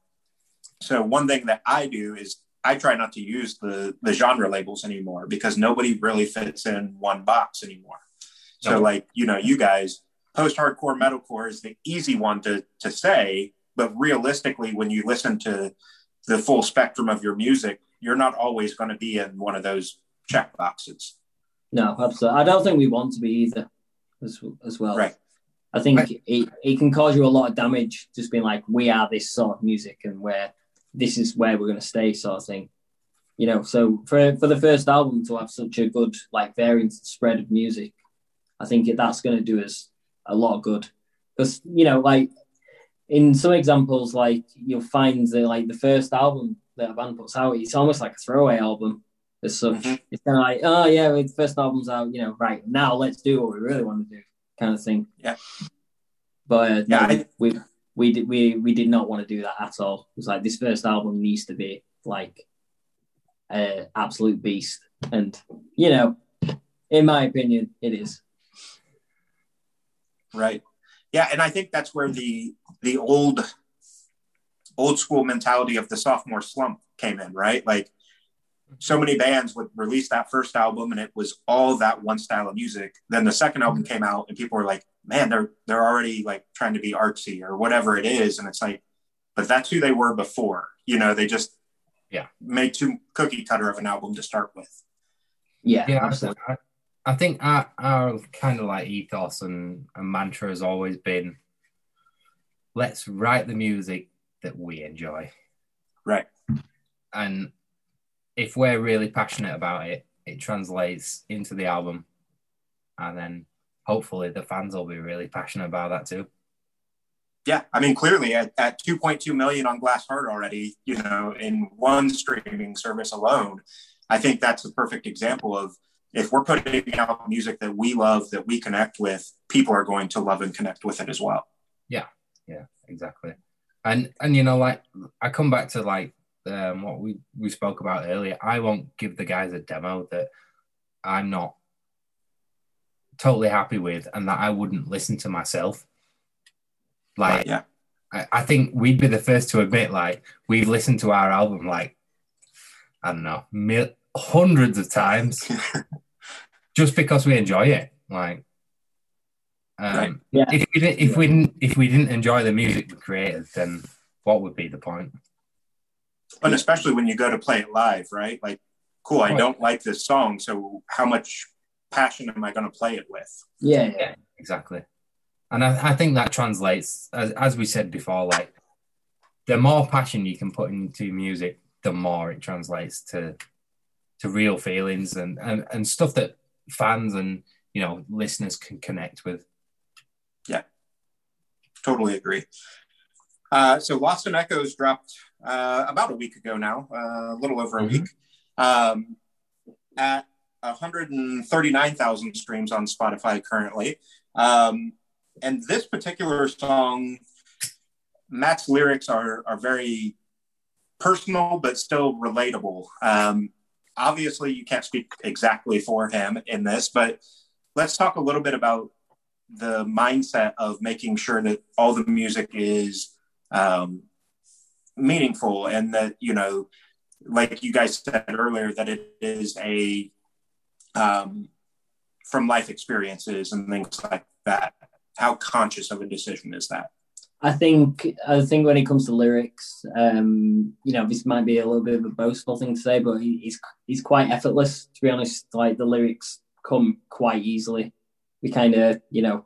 So one thing that I do is I try not to use the the genre labels anymore because nobody really fits in one box anymore. So no. like, you know, you guys post-hardcore metalcore is the easy one to to say, but realistically when you listen to the full spectrum of your music, you're not always going to be in one of those check boxes. No, absolutely. I don't think we want to be either as, as well. Right. I think right. it, it can cause you a lot of damage just being like, we are this sort of music and where this is where we're going to stay, sort of thing. You know, so for for the first album to have such a good like variant spread of music, I think that's going to do us a lot of good. Because you know, like in some examples, like you'll find that like the first album that a band puts out, it's almost like a throwaway album as such. Mm-hmm. It's kind of like, oh yeah, the first album's out, you know, right now let's do what we really want to do, kind of thing. Yeah. But uh, yeah, no, I... we we did we we did not want to do that at all. It was like this first album needs to be like an absolute beast, and you know, in my opinion, it is. Right. Yeah, and I think that's where the the old old school mentality of the sophomore slump came in, right? Like so many bands would release that first album and it was all that one style of music. Then the second album came out and people were like, man, they're they're already like trying to be artsy or whatever it is. And it's like, but that's who they were before. You know, they just yeah made too cookie cutter of an album to start with. Yeah, yeah. Absolutely. I, I think our, our kind of like ethos and, and mantra has always been let's write the music that we enjoy. Right. And if we're really passionate about it, it translates into the album, and then hopefully the fans will be really passionate about that too. Yeah, I mean, clearly at, at 2.2 million on Glass Heart already, you know, in one streaming service alone, I think that's a perfect example of if we're putting out music that we love, that we connect with, people are going to love and connect with it as well. Yeah, yeah, exactly. And and you know, like I come back to like um, what we, we spoke about earlier, I won't give the guys a demo that I'm not totally happy with and that I wouldn't listen to myself. Like, right, yeah. I, I think we'd be the first to admit, like, we've listened to our album, like, I don't know, mil- hundreds of times just because we enjoy it. Like, um, right. yeah. if, we didn't, if we didn't if we didn't enjoy the music we created, then what would be the point? and especially when you go to play it live, right? Like, cool, I don't like this song, so how much passion am I going to play it with? Yeah, yeah, exactly. And I, I think that translates, as, as we said before, like the more passion you can put into music, the more it translates to to real feelings and, and, and stuff that fans and you know listeners can connect with. Yeah, totally agree. Uh, so Lost in Echoes dropped uh, about a week ago now, uh, a little over a mm-hmm. week, um, at 139,000 streams on Spotify currently. Um, and this particular song, Matt's lyrics are, are very personal, but still relatable. Um, obviously, you can't speak exactly for him in this, but let's talk a little bit about the mindset of making sure that all the music is um, meaningful and that you know like you guys said earlier that it is a um, from life experiences and things like that how conscious of a decision is that i think i think when it comes to lyrics um you know this might be a little bit of a boastful thing to say but he's he's quite effortless to be honest like the lyrics come quite easily we kind of you know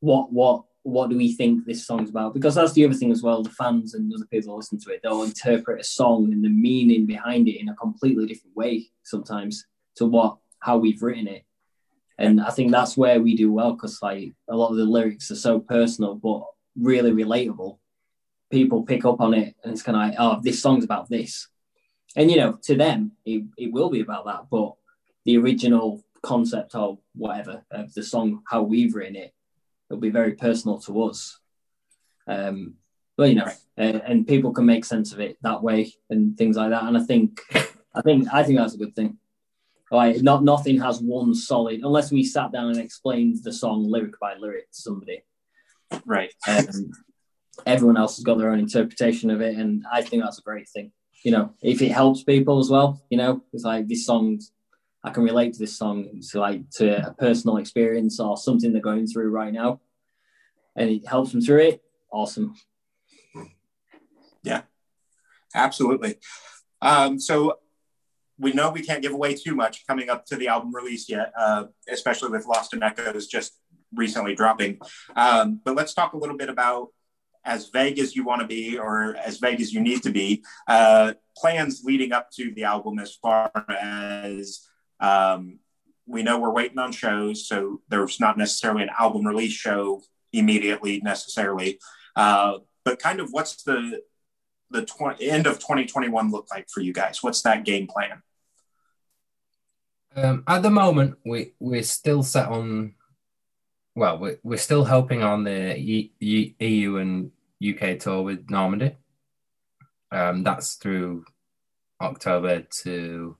what what what do we think this song's about? Because that's the other thing as well. The fans and other people listen to it, they'll interpret a song and the meaning behind it in a completely different way sometimes to what how we've written it. And I think that's where we do well because like a lot of the lyrics are so personal but really relatable. people pick up on it and it's kind of like, oh, this song's about this. And, you know, to them, it, it will be about that. But the original concept or whatever of the song, how we've written it, it'll be very personal to us. Um, but you know, uh, and people can make sense of it that way and things like that. And I think, I think, I think that's a good thing. Like, not nothing has one solid unless we sat down and explained the song lyric by lyric to somebody. Right. Um, everyone else has got their own interpretation of it, and I think that's a great thing. You know, if it helps people as well, you know, it's like this song, I can relate to this song to like to a personal experience or something they're going through right now, and it helps them through it. Awesome. Yeah, absolutely. Um, so we know we can't give away too much coming up to the album release yet, uh, especially with Lost in Echoes just recently dropping. Um, but let's talk a little bit about as vague as you want to be or as vague as you need to be, uh, plans leading up to the album as far as um, we know we're waiting on shows, so there's not necessarily an album release show immediately necessarily. Uh, but kind of what's the the tw- end of 2021 look like for you guys? What's that game plan? Um, at the moment, we we're still set on. Well, we're, we're still hoping on the E- E- EU and UK tour with Normandy. Um, that's through October to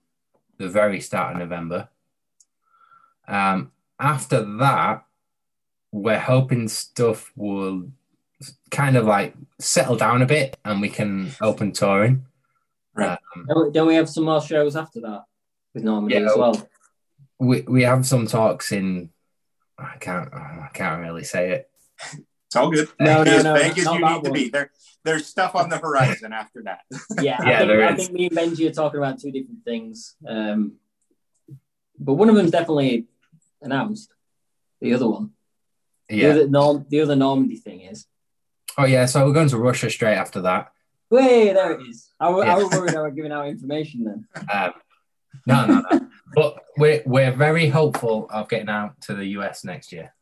the very start of November. Um, after that, we're hoping stuff will kind of like settle down a bit and we can open touring. Right. Um, don't we have some more shows after that with Normandy Yeah. as well? we we have some talks in. I can't. I can't really say it. It's all good. No, no, as no, vague as you that need to be. There, there's stuff on the horizon after that. Yeah, I, Yeah, think, there I think me and Benji are talking about two different things. Um, but one of them's definitely announced. The other one, the Yeah. other Norm, the other Normandy thing is. Oh yeah. So we're going to Russia straight after that. Wait, there it is. I, wa- I was worried I was giving out information then. Um, no, no, no. but we're we're very hopeful of getting out to the US next year,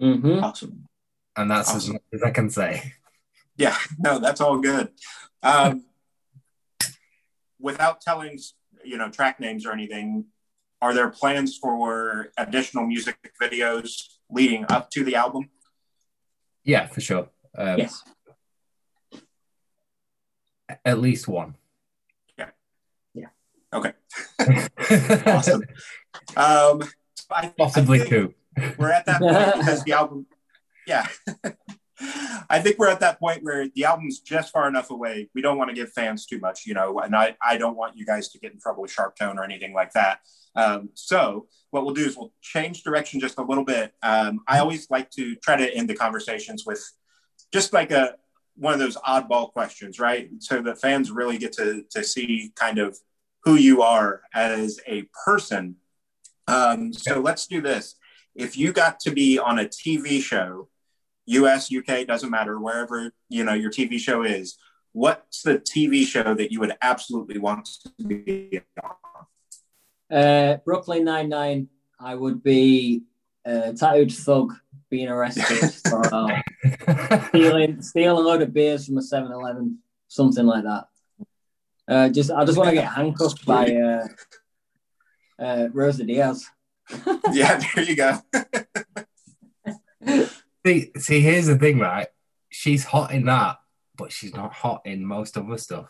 Mm-hmm. Awesome. and that's as much as I can say. Yeah, no, that's all good. Um, without telling, you know, track names or anything, are there plans for additional music videos leading up to the album? Yeah, for sure. Um, Yes. At least one. Okay, awesome. Um, I, Possibly I two. We're at that point because the album, yeah. I think we're at that point where the album's just far enough away. We don't want to give fans too much, you know, and I, I don't want you guys to get in trouble with Sharptone or anything like that. Um, so what we'll do is we'll change direction just a little bit. Um, I always like to try to end the conversations with just like a one of those oddball questions, right? So that fans really get to to see kind of who you are as a person. Um, so let's do this. If you got to be on a TV show, US, UK, doesn't matter, wherever you know your TV show is, what's the TV show that you would absolutely want to be on? Uh, Brooklyn Nine Nine. I would be a tattooed thug being arrested for uh, stealing stealing a load of beers from a 7-Eleven, something like that. Uh, just I just want to get handcuffed by uh, uh, Rosa Diaz. yeah, there you go. see, see, here's the thing, right? She's hot in that, but she's not hot in most of her stuff.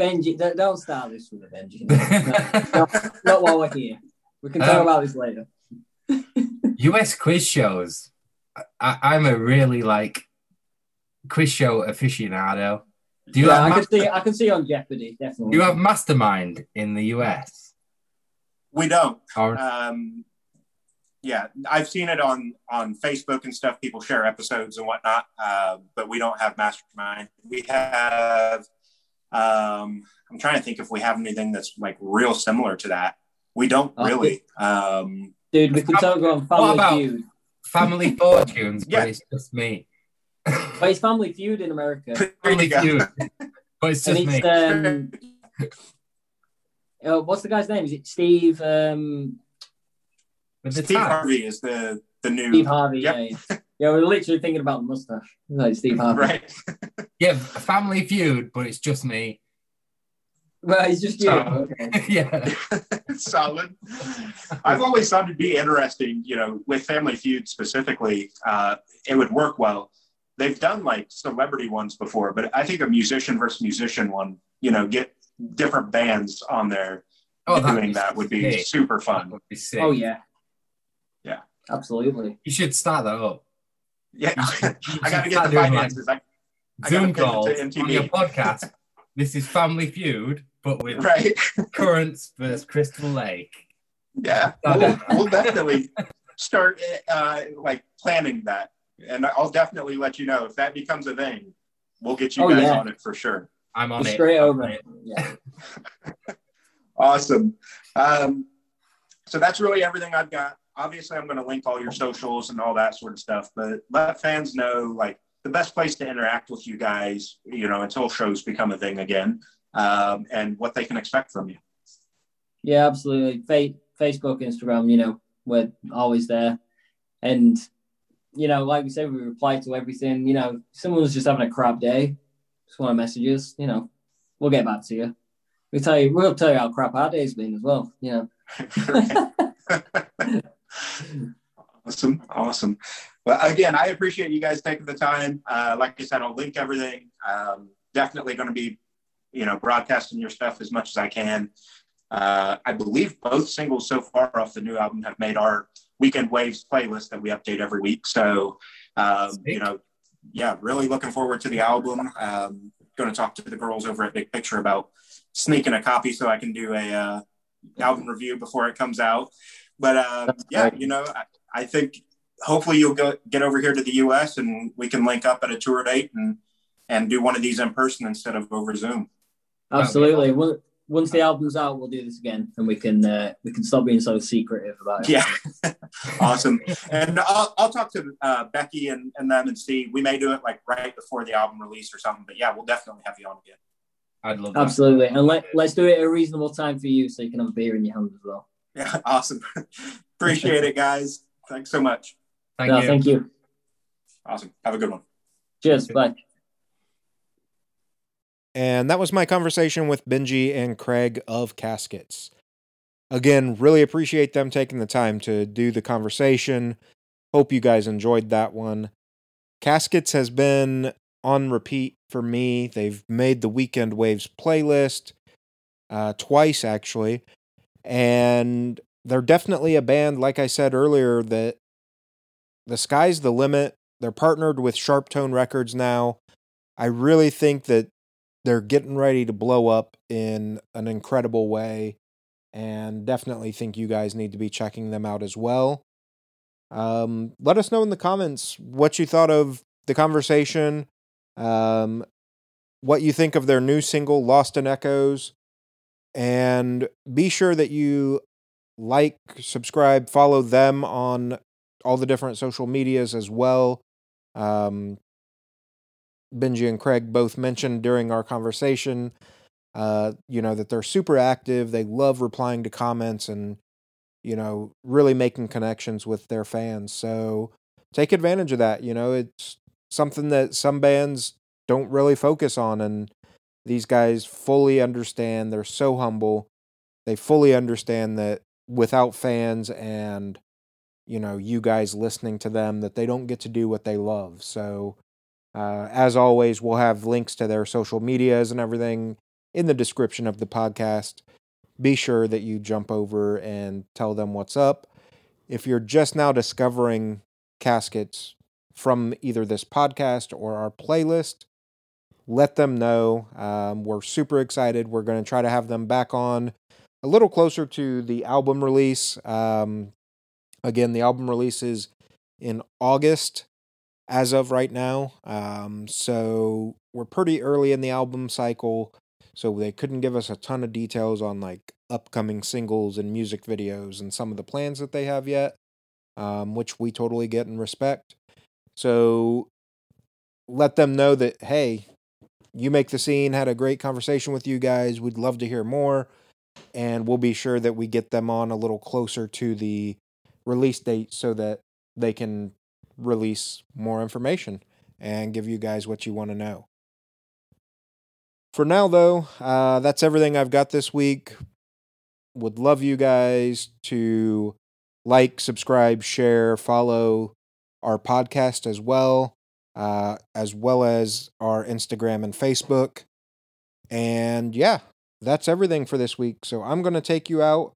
Benji, don't- don't start this with a Benji. No, not, not while we're here. We can talk Um, about this later. US quiz shows. I, I'm a really like quiz show aficionado. Do you yeah, have I can see. I can see on Jeopardy definitely. do you have Mastermind in the US? We don't. Or Um, yeah, I've seen it on on Facebook and stuff. People share episodes and whatnot, uh, but we don't have Mastermind. We have. Um, I'm trying to think if we have anything that's like real similar to that. We don't Oh, really. Um, Dude, we can talk on Family about- Feud. Family Fortunes, Yeah. but it's just me. But it's Family Feud in America. there Family go. Feud, but it's and just me. um, uh, what's the guy's name? Is it Steve? Um, With the Steve tie. Harvey is the the new Steve Harvey. Yep. Yeah, yeah. Yeah, we're literally thinking about the mustache. Like Steve Harvey. right. Yeah, Family Feud, but it's just me. Well, it's just you. Okay. yeah. Solid. I've always thought it'd be interesting, you know, with Family Feud specifically, uh, it would work well. They've done like celebrity ones before, but I think a musician versus musician one, you know, get different bands on there Oh, doing be that would be sick. super fun. would be sick. Oh yeah. Yeah. Absolutely. You should start that up. Yeah, You should- you I got to get the doing, like, finances. I, I Zoom pitch it calls on your podcast. this is Family Feud, but with right? Currents versus Crystal Lake. Yeah, we'll, we'll definitely start uh, like planning that, and I'll definitely let you know if that becomes a thing. We'll get you Oh, guys yeah. on it for sure. I'm on it. Straight I'm over it. Yeah. Awesome. Um, so that's really everything I've got. Obviously, I'm going to link all your socials and all that sort of stuff, but let fans know like the best place to interact with you guys, you know, until shows become a thing again, um, and what they can expect from you. Yeah, absolutely. Fa- Facebook, Instagram, you know, we're always there. And, you know, like we said, we reply to everything. You know, someone's just having a crap day, just want to message us, you know, we'll get back to you. We tell you, we'll tell you how crap our day's been as well, you know. awesome, awesome. Well, again, I appreciate you guys taking the time. Uh, like I said, I'll link everything. Um, definitely going to be, you know, broadcasting your stuff as much as I can. Uh, I believe both singles so far off the new album have made our Weekend Waves playlist that we update every week. So, um, you know, yeah, really looking forward to the album. Um, going to talk to the girls over at Big Picture about sneaking a copy so I can do a uh, album review before it comes out. But uh, yeah, you know, I, I think hopefully you'll go get over here to the U.S. and we can link up at a tour date and and do one of these in person instead of over Zoom. Absolutely. Once- Once the album's out, we'll do this again, and we can uh, we can stop being so secretive about it. Yeah, awesome. And I'll, I'll talk to uh, Becky and, and them and see. We may do it like right before the album release or something. But yeah, we'll definitely have you on again. I'd love that. Absolutely. And let, let's do it at a reasonable time for you so you can have a beer in your hand as well. Yeah, awesome. Appreciate it, guys. Thanks so much. Thank No, you. Thank you. Awesome. Have a good one. Cheers. Bye. And that was my conversation with Benji and Craig of Caskets. Again, really appreciate them taking the time to do the conversation. Hope you guys enjoyed that one. Caskets has been on repeat for me. They've made the Weekend Waves playlist uh, twice, actually. And they're definitely a band, like I said earlier, that the sky's the limit. They're partnered with Sharptone Records now. I really think that they're getting ready to blow up in an incredible way and definitely think you guys need to be checking them out as well. Um, let us know in the comments what you thought of the conversation, um, what you think of their new single, Lost in Echoes, and be sure that you like, subscribe, follow them on all the different social medias as well. Um, Benji and Craig both mentioned during our conversation, uh, you know, that they're super active. They love replying to comments and, you know, really making connections with their fans. So take advantage of that. You know, it's something that some bands don't really focus on. And these guys fully understand. They're so humble. They fully understand that without fans and, you know, you guys listening to them, that they don't get to do what they love. So, uh, as always, we'll have links to their social medias and everything in the description of the podcast. Be sure that you jump over and tell them what's up. If you're just now discovering caskets from either this podcast or our playlist, let them know. Um, we're super excited. We're going to try to have them back on a little closer to the album release. Um, again, the album releases in August as of right now. Um, so we're pretty early in the album cycle, so they couldn't give us a ton of details on like upcoming singles and music videos and some of the plans that they have yet, um, which we totally get and respect. So let them know that hey, you make the scene. Had a great conversation with you guys. We'd love to hear more, and we'll be sure that we get them on a little closer to the release date so that they can release more information and give you guys what you want to know. For now, though, uh, that's everything I've got this week. Would love you guys to like, subscribe, share, follow our podcast as well, uh, as well as our Instagram and Facebook. And yeah, that's everything for this week. So I'm going to take you out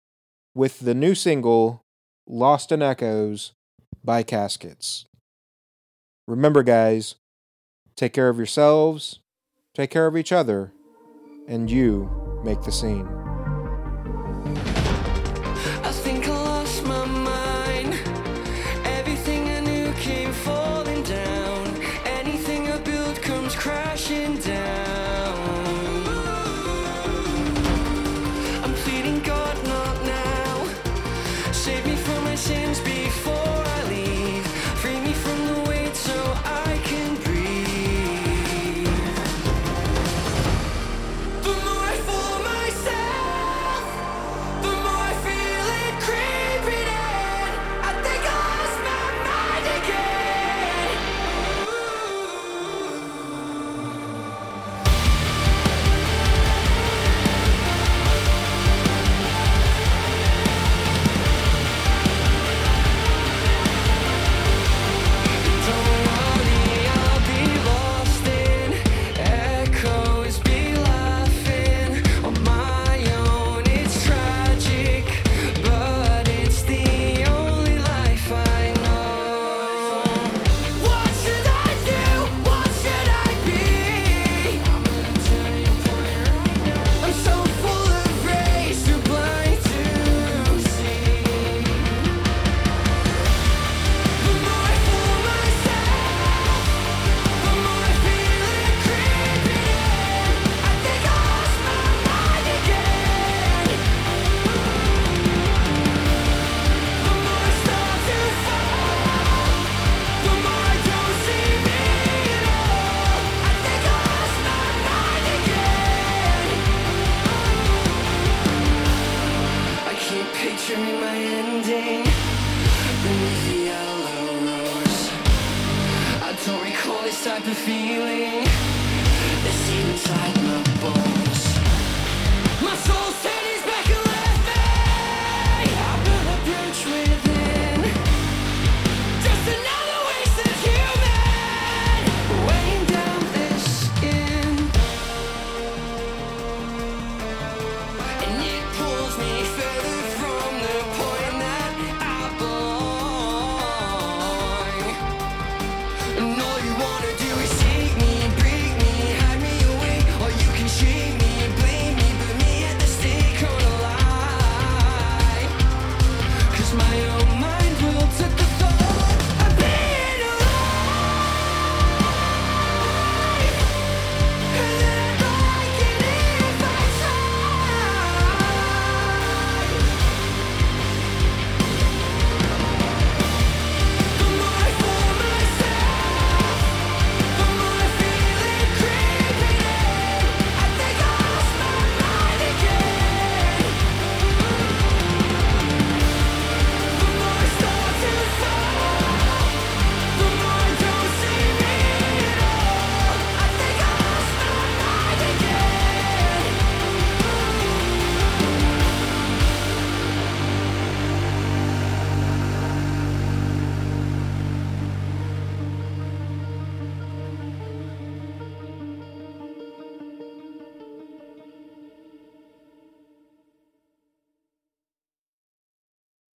with the new single, Lost in Echoes by Caskets. Remember, guys, take care of yourselves, take care of each other, and you make the scene.